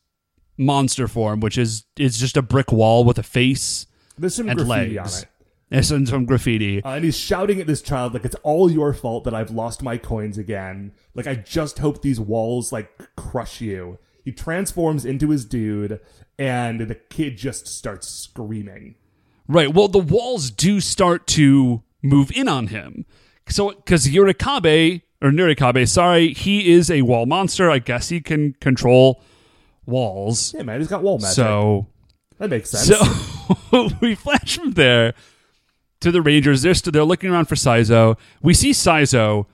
monster form, which is is just a brick wall with a face There's some and graffiti legs. on it. There's some, some graffiti. Uh, and he's shouting at this child like it's all your fault that I've lost my coins again. Like I just hope these walls like crush you. He transforms into his dude, and the kid just starts screaming. Right. Well, the walls do start to move in on him. So, because Yurikabe, or Nurikabe, sorry, he is a wall monster. I guess he can control walls. Yeah, man, he's got wall magic. So, that makes sense. so [LAUGHS] we flash from there to the Rangers. They're, st- they're looking around for Saizo. We see Saizo.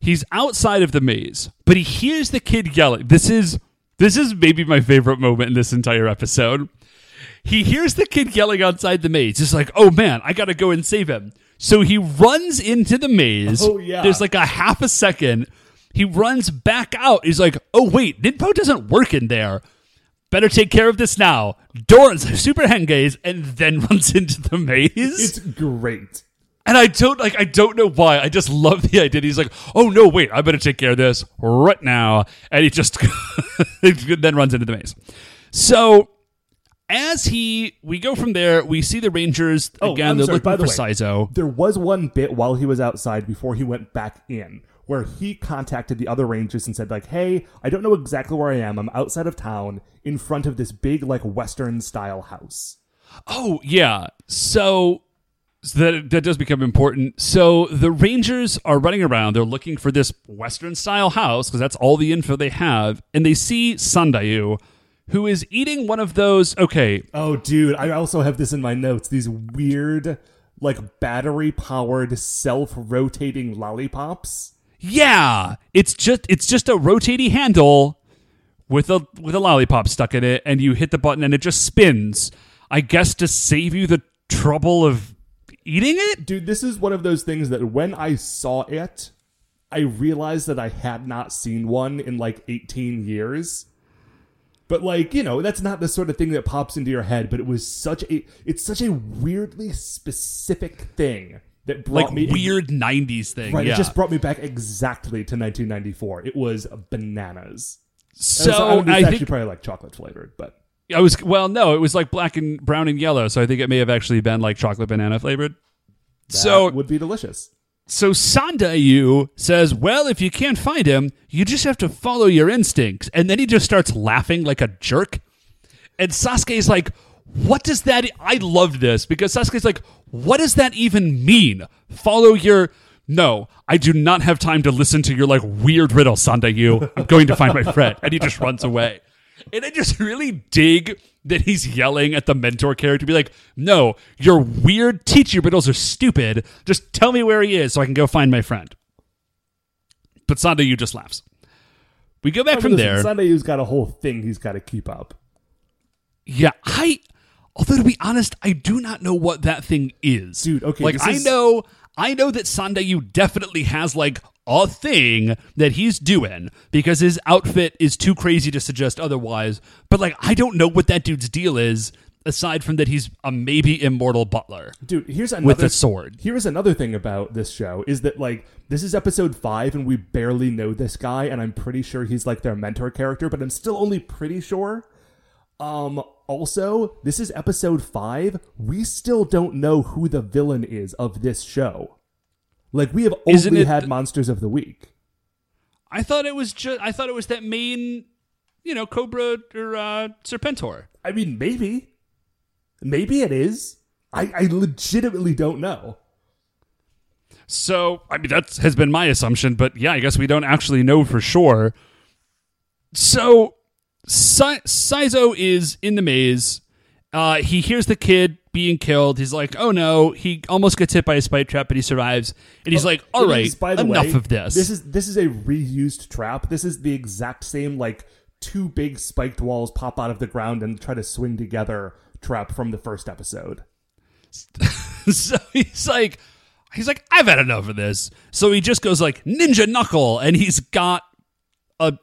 He's outside of the maze, but he hears the kid yelling. This is this is maybe my favorite moment in this entire episode. He hears the kid yelling outside the maze. He's like, "Oh man, I gotta go and save him." So he runs into the maze. Oh, yeah. There's like a half a second. He runs back out. He's like, "Oh wait, Ninpo doesn't work in there. Better take care of this now." Doors super hengaze and then [LAUGHS] runs into the maze. it's great. And I don't like I don't know why. I just love the idea. He's like, "Oh no, wait, I better take care of this right now." And he just [LAUGHS] then runs into the maze. So as he, we go from there. We see the Rangers Oh, again. I'm they're sorry, looking by the for way, Saizo. There was one bit while he was outside before he went back in where he contacted the other rangers and said like, "Hey, I don't know exactly where I am. I'm outside of town in front of this big like western style house." Oh yeah. So, so that that does become important. So the Rangers are running around. They're looking for this Western style house because that's all the info they have, and they see Sandayu, who is eating one of those. Okay, Oh, dude, I also have this in my notes. These weird like battery powered self-rotating lollipops. yeah, it's just it's just a rotating handle with a with a lollipop stuck in it, and you hit the button and it just spins. I guess to save you the trouble of eating it. Dude, this is one of those things that when I saw it, I realized that I had not seen one in like 18 years. But like, you know, that's not the sort of thing that pops into your head, but it was such a it's such a weirdly specific thing that brought Like me weird '90s thing. Right, yeah. it just brought me back exactly to 1994. It was bananas. so I, it's I actually think probably like chocolate flavored, but I was well, no, it was like black and brown and yellow, so I think it may have actually been like chocolate banana flavored. that So would be delicious. so Sandayu says, "Well, if you can't find him, you just have to follow your instincts." And then he just starts laughing like a jerk. And Sasuke's like, "What does that e-" I loved this because Sasuke's like, "What does that even mean? Follow your no, I do not have time to listen to your like weird riddle, Sandayu. I'm going to find my friend." And he just runs away. And I just really dig that he's yelling at the mentor character, be like, "No, your weird teacher riddles are stupid. Just tell me where he is so I can go find my friend." But Sandayu just laughs. We go back from Listen, there. Sandayu's got a whole thing he's got to keep up. Yeah, I. Although to be honest, I do not know what that thing is, Dude, okay, Like I is- know, I know that Sandayu definitely has like a thing that he's doing because his outfit is too crazy to suggest otherwise. But like, I don't know what that dude's deal is aside from that he's a maybe immortal butler. Dude, here's another With a sword. Here's another thing about this show is that like this is episode five and we barely know this guy, and I'm pretty sure he's like their mentor character, but I'm still only pretty sure. Um also, this is episode five. We still don't know who the villain is of this show. Like we have only had th- monsters of the week. I thought it was just. I thought it was that main, you know, Cobra or uh, Serpentor. I mean, maybe. Maybe it is. I, I legitimately don't know. So, I mean, that has been my assumption, but yeah, I guess we don't actually know for sure. So, Si- Saizo is in the maze. Uh, he hears the kid being killed. He's like, "Oh no!" He almost gets hit by a spike trap, but he survives. And he's like, "All right, is, by the enough way, of this." This is this is a reused trap. This is the exact same like two big spiked walls pop out of the ground and try to swing together trap from the first episode. [LAUGHS] so he's like, he's like, I've had enough of this. So he just goes like ninja knuckle, and he's got a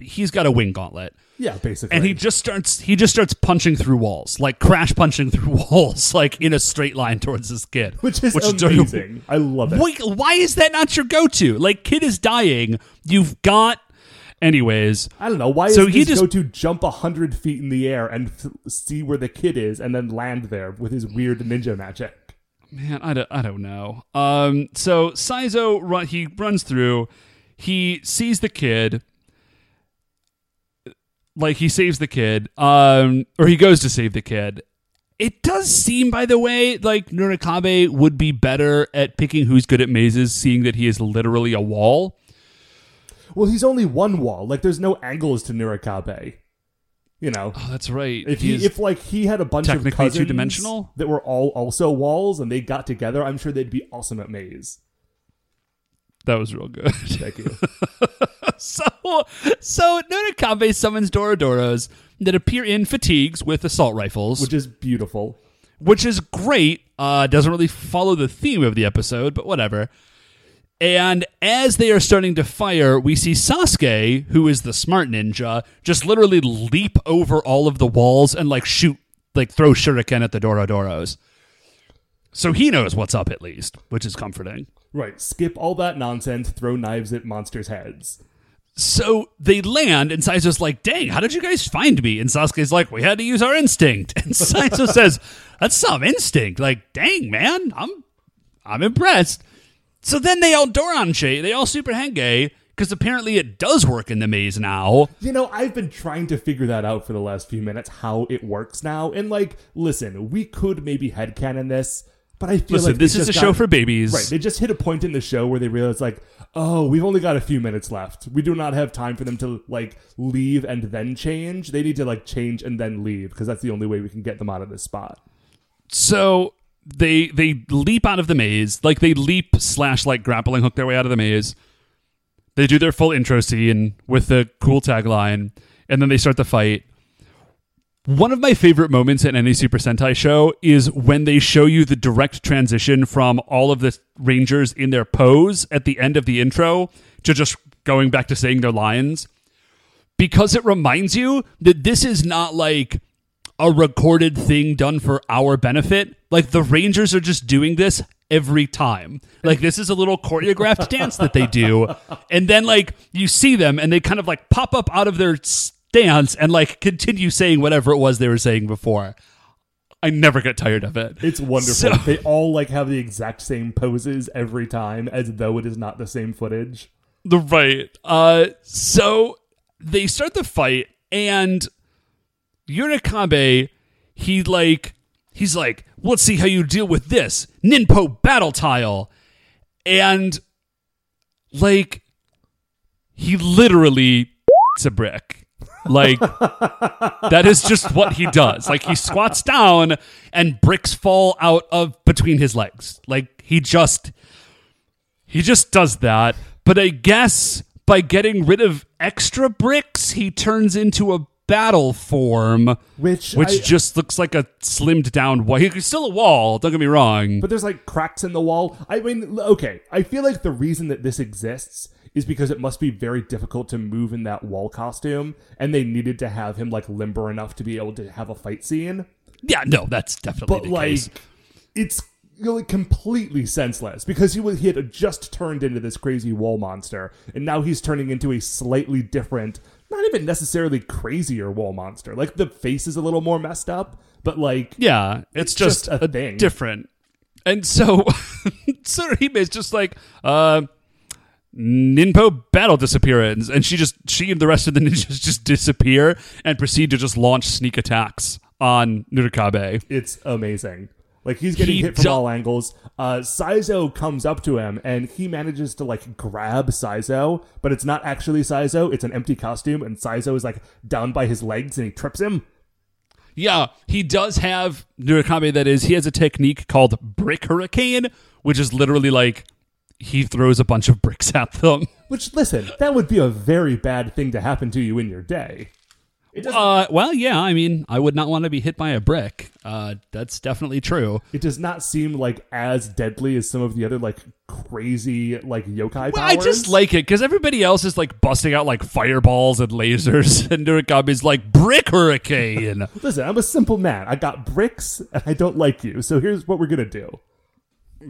he's got a wing gauntlet. Yeah, basically. and he just starts he just starts punching through walls like crash punching [LAUGHS] through walls like in a straight line towards this kid [LAUGHS] which is which amazing. I love it. Wait, why is that not your go-to like kid is dying you've got anyways I don't know why. So is he just- go to jump a hundred feet in the air and f- see where the kid is, and then land there with his weird ninja magic. man i don't, I don't know um so Saizo run he runs through he sees the kid like he saves the kid um or he goes to save the kid it does seem by the way like Nurikabe would be better at picking who's good at mazes seeing that he is literally a wall Well, he's only one wall. Like, there's no angles to Nurikabe. You know, oh that's right if he, is- if like he had a bunch of cousins two-dimensional? that were all also walls and they got together, I'm sure they'd be awesome at maze. That was real good Thank you. [LAUGHS] so so Nurikabe summons Dorodoros that appear in fatigues with assault rifles Which is beautiful. which is great. Uh, doesn't really follow the theme of the episode, but whatever. And as they are starting to fire, we see Sasuke, who is the smart ninja, just literally leap over all of the walls and like shoot, like throw shuriken at the Dorodoros. So he knows what's up at least, which is comforting. Right. Skip all that nonsense. Throw knives at monsters' heads. So they land, and Saizo's like, dang, how did you guys find me? And Sasuke's like, we had to use our instinct. [LAUGHS] And Saizo [LAUGHS] says, that's some instinct. Like, dang, man, I'm I'm impressed. So then they all Doranche, they all super Henge, because apparently it does work in the maze now. You know, I've been trying to figure that out for the last few minutes, how it works now. And, like, listen, we could maybe headcanon this, but I feel Listen, like this is a show for babies. Right. They just hit a point in the show where they realize, like, oh, we've only got a few minutes left. We do not have time for them to, like, leave and then change. They need to, like, change and then leave because that's the only way we can get them out of this spot. So they they leap out of the maze, like they leap slash like grappling hook their way out of the maze. They do their full intro scene with the cool tagline, and then they start the fight. One of my favorite moments in any Super Sentai show is when they show you the direct transition from all of the Rangers in their pose at the end of the intro to just going back to saying their lines. Because it reminds you that this is not like a recorded thing done for our benefit. Like the Rangers are just doing this every time. Like this is a little choreographed dance that they do. And then like you see them and they kind of like pop up out of their stance and like continue saying whatever it was they were saying before. I never get tired of it. It's wonderful. So- they all, like, have the exact same poses every time as though it is not the same footage. The right. Uh so they start the fight and Yurikabe, he like he's like, let's see how you deal with this. Ninpo battle tile. And like he literally [LAUGHS] a brick. Like that is just what he does. Like he squats down and bricks fall out of between his legs. Like he just he just does that. But I guess by getting rid of extra bricks, he turns into a battle form, Which which I- just looks like a slimmed down wall. He's still a wall. Don't get me wrong. But there's like cracks in the wall. I mean, okay, I feel like the reason that this exists is because it must be very difficult to move in that wall costume, and they needed to have him like limber enough to be able to have a fight scene. yeah, no, that's definitely But like, case. it's really completely senseless because he was he had just turned into this crazy wall monster, and now he's turning into a slightly different, not even necessarily crazier wall monster. Like the face is a little more messed up, but like Yeah, it's, It's just, just a thing. different. And so [LAUGHS] Tsuruhime is just like, uh, Ninpo battle disappearance, and she just she and the rest of the [LAUGHS] ninjas just disappear and proceed to just launch sneak attacks on Nurikabe. It's amazing. Like he's getting He hit from all angles. Uh, Saizo comes up to him and he manages to like grab Saizo, but it's not actually Saizo. It's an empty costume, and Saizo is like down by his legs and he trips him. Yeah, he does have Nurikabe. That is, he has a technique called Brick Hurricane, which is literally like he throws a bunch of bricks at them. [LAUGHS] Which, listen, that would be a very bad thing to happen to you in your day. It doesn't. Uh, well, yeah, I mean, I would not want to be hit by a brick. Uh, that's definitely true. it does not seem like as deadly as some of the other like crazy like yokai Well, I powers. just like it because everybody else is like busting out like fireballs and lasers, [LAUGHS] and Nurikabe's like brick hurricane. [LAUGHS] Listen, I'm a simple man. I got bricks and I don't like you. So here's what we're gonna do.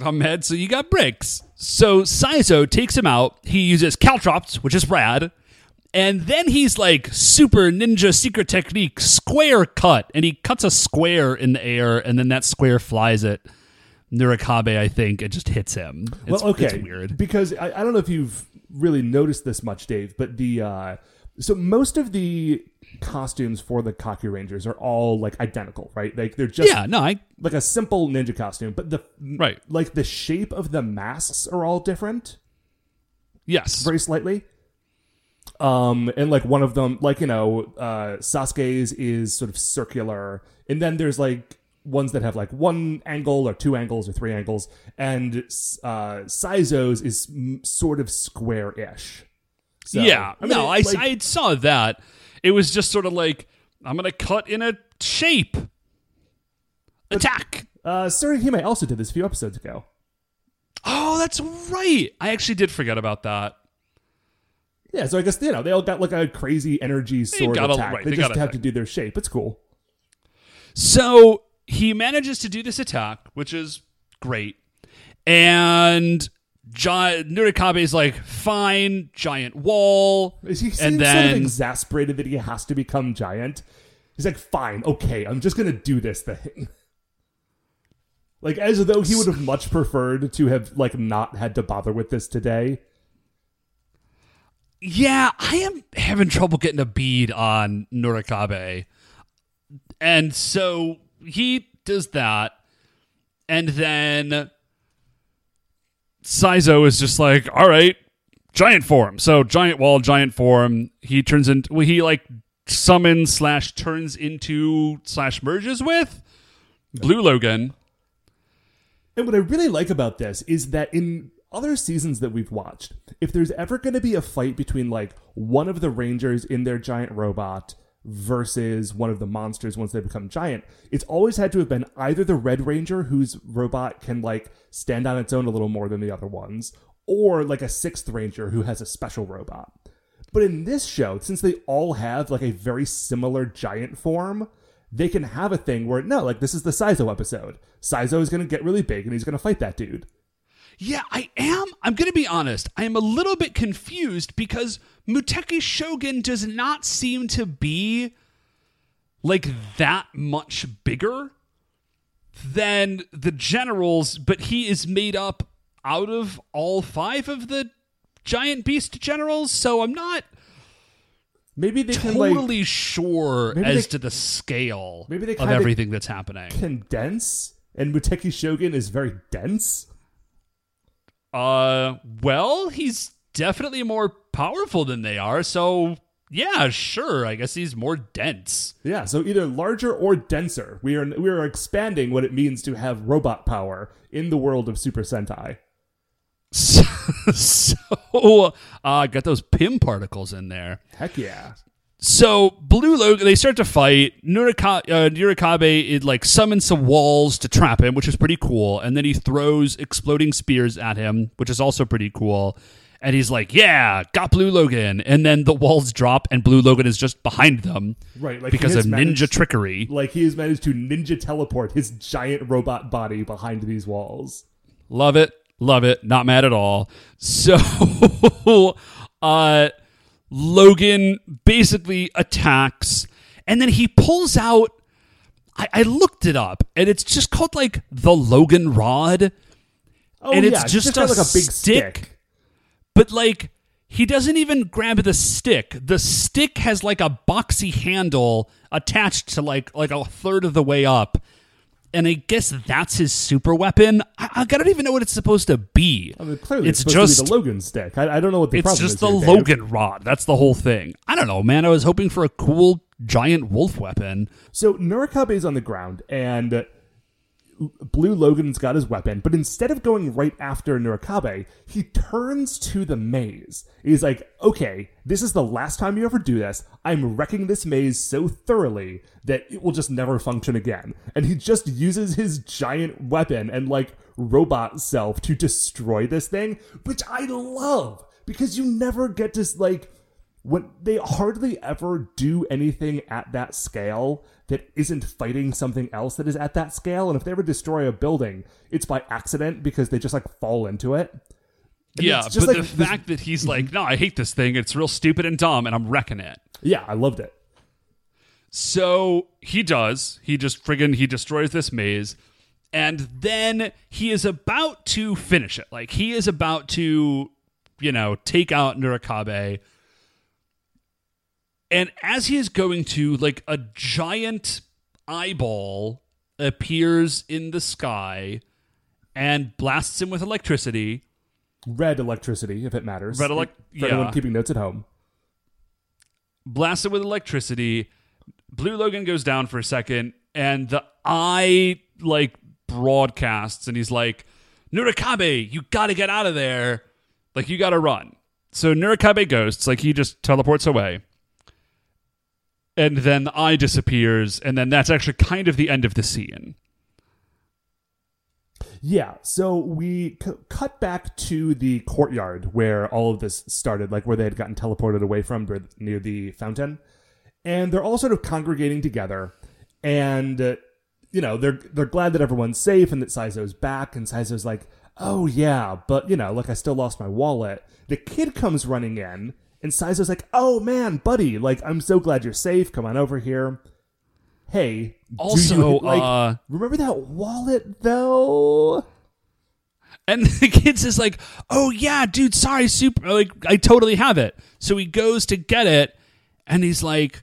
I'm mad, so you got bricks. So Saizo takes him out. He uses caltrops, which is rad. And then he's like super ninja secret technique square cut, and he cuts a square in the air, and then that square flies at Nurikabe, I think, it just hits him. It's, well, okay, it's weird. because I, I don't know if you've really noticed this much, Dave, but the uh, so most of the costumes for the Kakurangers are all like identical, right? Like they're just Yeah, no, I like a simple ninja costume, but the Right. like the shape of the masks are all different. yes, very slightly. Um, and like one of them, like you know, uh, Sasuke's is sort of circular, and then there's like ones that have like one angle or two angles or three angles, and uh, Saizo's is mm, sort of square-ish. So, yeah. mean, no, I, like, I saw that. It was just sort of like I'm gonna cut in a shape. Attack. uh, Tsuruhime also did this a few episodes ago. Oh, that's right. I actually did forget about that. Yeah, so I guess you know they all got like a crazy energy sword got a- attack. right, they, they just a have to do their shape. It's cool. So he manages to do this attack, which is great. And Gi- is like, fine, giant wall. Is he and then sort of exasperated that he has to become giant? He's like, fine, okay, I'm just gonna do this thing. [LAUGHS] Like as though he would have much preferred to have like not had to bother with this today. Yeah, I am having trouble getting a bead on Nurikabe. And so he does that. And then Saizo is just like, all right, giant form. So giant wall, giant form. He turns into, well, he like summons slash turns into slash merges with Blue Logan. And what I really like about this is that in other seasons that we've watched, if there's ever going to be a fight between like one of the Rangers in their giant robot versus one of the monsters once they become giant, it's always had to have been either the Red Ranger whose robot can like stand on its own a little more than the other ones, or like a sixth Ranger who has a special robot. But in this show, since they all have like a very similar giant form, they can have a thing where no, like this is the Saizo episode. Saizo is going to get really big and he's going to fight that dude. Yeah, I am. I'm going to be honest. I am a little bit confused because Muteki Shogun does not seem to be like that much bigger than the generals, but he is made up out of all five of the giant beast generals. So I'm not Maybe they can like totally sure as they- to the scale maybe they of everything that's happening. condense, and Muteki Shogun is very dense. Uh, well, he's definitely more powerful than they are, so yeah, sure. I guess he's more dense. Yeah, so either larger or denser. We are we are expanding what it means to have robot power in the world of Super Sentai. So, [LAUGHS] so uh, got those Pym particles in there. Heck yeah. So Blue Logan, they start to fight. Nurika, uh, Nurikabe it like summons some walls to trap him, which is pretty cool. And then he throws exploding spears at him, which is also pretty cool. And he's like, "Yeah, got Blue Logan." And then the walls drop, and Blue Logan is just behind them, Right, like because of ninja trickery. Like he has managed to ninja teleport his giant robot body behind these walls. Love it. Love it. Not mad at all. So [LAUGHS] uh Logan basically attacks and then he pulls out I, I looked it up and it's just called like the Logan rod. Oh And yeah, it's it's just a like a big stick. stick. But like he doesn't even grab the stick. The stick has like a boxy handle attached to like like a third of the way up. And I guess that's his super weapon. I, I don't even know what it's supposed to be. I mean, clearly it's it's, just the Logan stick. I, I don't know what the it's problem just is the here, Dave. Logan rod. That's the whole thing. I don't know, man. I was hoping for a cool giant wolf weapon. So Nurikabe's on the ground, and Blue Logan's got his weapon, but instead of going right after Nurikabe, he turns to the maze. He's like, okay, this is the last time you ever do this. I'm wrecking this maze so thoroughly that it will just never function again. And he just uses his giant weapon and, like, robot self to destroy this thing, which I love because you never get to, like, when they hardly ever do anything at that scale that isn't fighting something else that is at that scale and if they ever destroy a building it's by accident because they just like fall into it And yeah, just but like the this- fact that he's like, mhm. no, I hate this thing. It's real stupid and dumb, and I'm wrecking it. yeah i loved it So he does. He just friggin' he destroys this maze, and then he is about to finish it. Like he is about to, you know, take out Nurikabe. And as he is going to, like a giant eyeball appears in the sky and blasts him with electricity. red electricity if it matters Red elec- for anyone keeping notes at home Blasts blasted with electricity. Blue Logan goes down for a second, and the eye like broadcasts, and he's like, "Nurikabe, you got to get out of there! Like you got to run." So Nurikabe ghosts, like he just teleports away, and then the eye disappears, and then that's actually kind of the end of the scene. Yeah, so we c- cut back to the courtyard where all of this started, like where they had gotten teleported away from near the fountain, and they're all sort of congregating together, and uh, you know they're they're glad that everyone's safe and that Saizo's back, and Saizo's like, oh yeah, but you know, like I still lost my wallet. The kid comes running in, and Saizo's like, oh man, buddy, like I'm so glad you're safe. Come on over here. Hey, do Also, you, [LAUGHS] like, uh, remember that wallet though? And [LAUGHS] the kids says like, "Oh yeah, dude, sorry, super like I totally have it." So he goes to get it and he's like,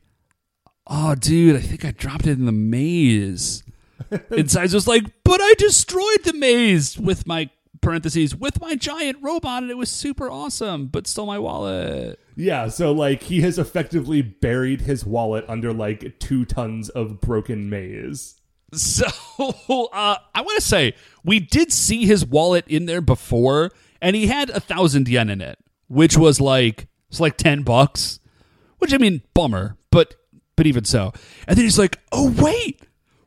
"Oh dude, I think I dropped it in the maze." [LAUGHS] and Saizo's like, "But I destroyed the maze with my parentheses with my giant robot and it was super awesome, but stole my wallet." Yeah, so like he has effectively buried his wallet under like two tons of broken maze. So [LAUGHS] uh, I want to say we did see his wallet in there before, and he had a thousand yen in it, which was like it's like ten bucks. Which I mean, bummer, but but even so. And then he's like, "Oh wait,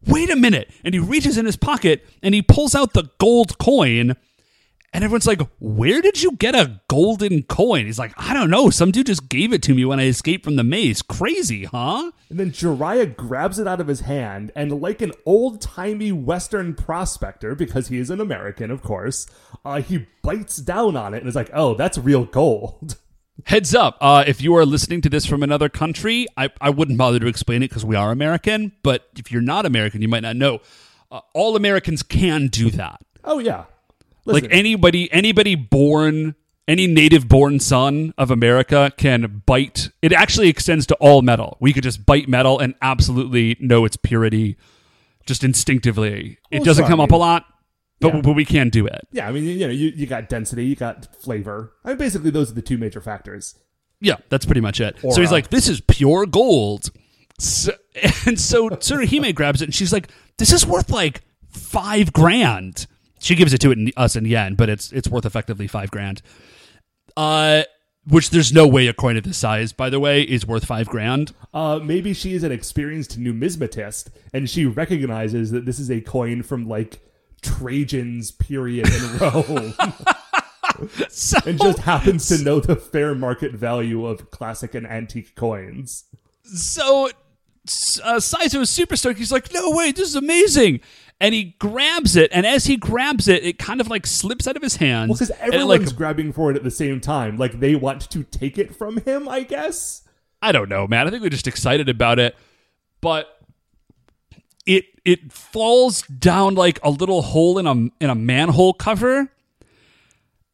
wait a minute!" And he reaches in his pocket and he pulls out the gold coin. And everyone's like, "Where did you get a golden coin?" He's like, "I don't know. Some dude just gave it to me when I escaped from the maze. Crazy, huh?" And then Jiraiya grabs it out of his hand, and like an old timey Western prospector, because he is an American, of course, uh, he bites down on it and is like, "Oh, that's real gold." [LAUGHS] Heads up, uh, if you are listening to this from another country, I, I wouldn't bother to explain it because we are American. But if you're not American, you might not know. Uh, all Americans can do that. oh yeah, Like anybody, anybody born, any native born son of America can bite. It actually extends to all metal. We could just bite metal and absolutely know its purity, just instinctively. It doesn't sure, come up a lot, but, Yeah. but we can do it. yeah, I mean, you know, you, you got density, you got flavor. I mean, basically, those are the two major factors. Yeah, that's pretty much it. so he's like, "This is pure gold," so, [LAUGHS] and so Tsuruhime grabs it, and she's like, "This is worth like five grand." She gives it to it in, us in yen, but it's it's worth effectively five grand. Uh, which there's no way a coin of this size, by the way, is worth five grand. Uh, maybe she is an experienced numismatist, and she recognizes that this is a coin from like Trajan's period in [LAUGHS] Rome, [LAUGHS] So, and just happens to know the fair market value of classic and antique coins. so uh, Saizo is super stoked. He's like, "No way, this is amazing!" And he grabs it, and as he grabs it, it kind of like slips out of his hands. Well, because everyone's like grabbing for it at the same time, like they want to take it from him. I guess. I don't know, man. I think we're just excited about it, but it it falls down like a little hole in a in a manhole cover,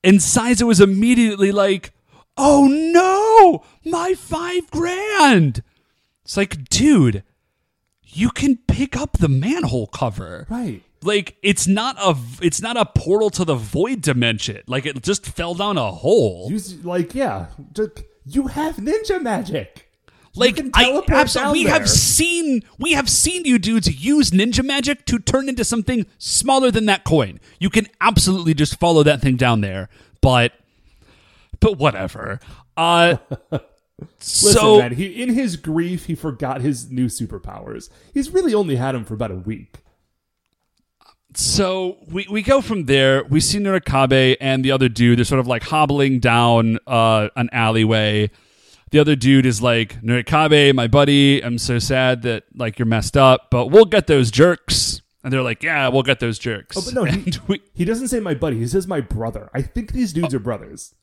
and Saizo is immediately like, "Oh no, my five grand!" It's like, dude, you can pick up the manhole cover, Right. Like it's not a it's not a portal to the void dimension. Like it just fell down a hole. Use like yeah, you have ninja magic. Like I absolutely we down have seen we have seen you dudes use ninja magic to turn into something smaller than that coin. You can absolutely just follow that thing down there, but but whatever. Uh [LAUGHS] Listen, so man, he in his grief he forgot his new superpowers. He's really only had them for about a week. so we, we go from there. We see Nurikabe and the other dude. They're sort of like hobbling down uh, an alleyway. The other dude is like, Nurikabe, my buddy, I'm so sad that like you're messed up, but we'll get those jerks. And they're like, yeah, we'll get those jerks. Oh, but no, he, [LAUGHS] we, he doesn't say my buddy. He says my brother. I think these dudes are brothers.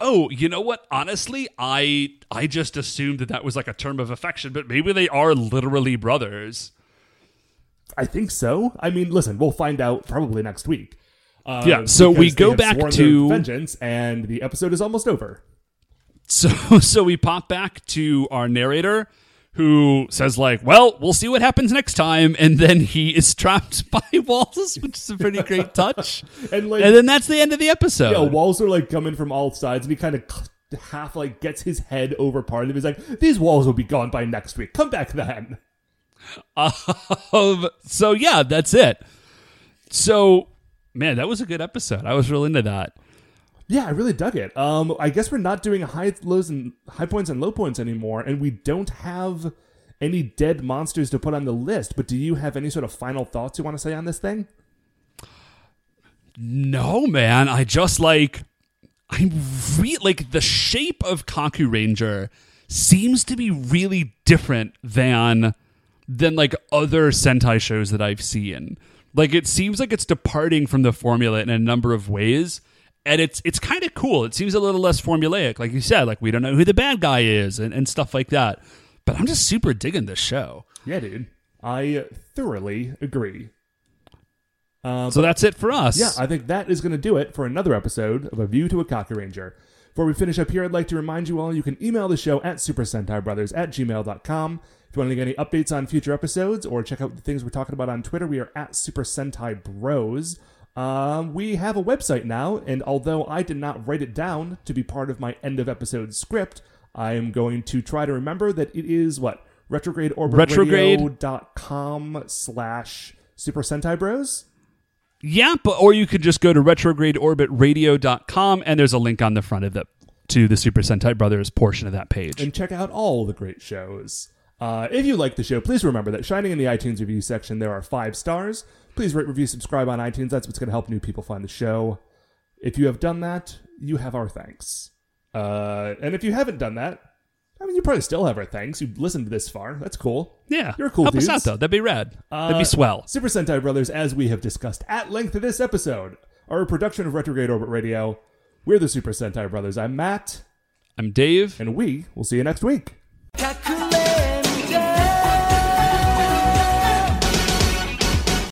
Oh, you know what? Honestly, I I just assumed that that was like a term of affection, but maybe they are literally brothers. I think so. I mean, listen, we'll find out probably next week. Uh, Yeah, so we go back to- vengeance, and the episode is almost over. [LAUGHS] So so we pop back to our narrator who says like, "Well, we'll see what happens next time," and then he is trapped [LAUGHS] by walls, which is a pretty great touch. [LAUGHS] And like, and then that's the end of the episode. yeah, walls are like coming from all sides, and he kind of half like gets his head over part of them. He's like, "These walls will be gone by next week. Come back then." Um, so yeah, that's it. So man, that was a good episode. I was real into that. Yeah, I really dug it. Um, I guess we're not doing high lows and high points and low points anymore, and we don't have any dead monsters to put on the list. But do you have any sort of final thoughts you want to say on this thing? No, man. I just like I'm re- like the shape of Kakuranger seems to be really different than than like other Sentai shows that I've seen. Like it seems like it's departing from the formula in a number of ways. And it's it's kind of cool. It seems a little less formulaic, like you said. Like we don't know who the bad guy is and, and stuff like that. But I'm just super digging this show. Yeah, dude. I thoroughly agree. Uh, So that's it for us. Yeah, I think that is going to do it for another episode of A View to a Kakuranger. Before we finish up here, I'd like to remind you all you can email the show at Super Sentai Brothers at gmail.com. If you want to get any updates on future episodes or check out the things we're talking about on Twitter, we are at Super Sentai Bros. Um, we have a website now, and although I did not write it down to be part of my end of episode script, I am going to try to remember that it is what? retrogradeorbitradio.com slash Super Sentai Bros? Yeah, but or you could just go to retrogradeorbitradio.com and there's a link on the front of it to the Super Sentai Brothers portion of that page. and check out all the great shows. Uh, if you like the show, please remember that shining in the iTunes review section, there are five stars. Please rate, review, subscribe on iTunes. That's what's going to help new people find the show. If you have done that, you have our thanks. Uh, and if you haven't done that, I mean, you probably still have our thanks. You listened this far. That's cool. yeah, You're cool Help dudes. us out though. That'd be rad. That'd Uh, be swell. Super Sentai Brothers, as we have discussed at length in this episode, are a production of Retrograde Orbit Radio. We're the Super Sentai Brothers. I'm Matt, I'm Dave. and we will see you next week.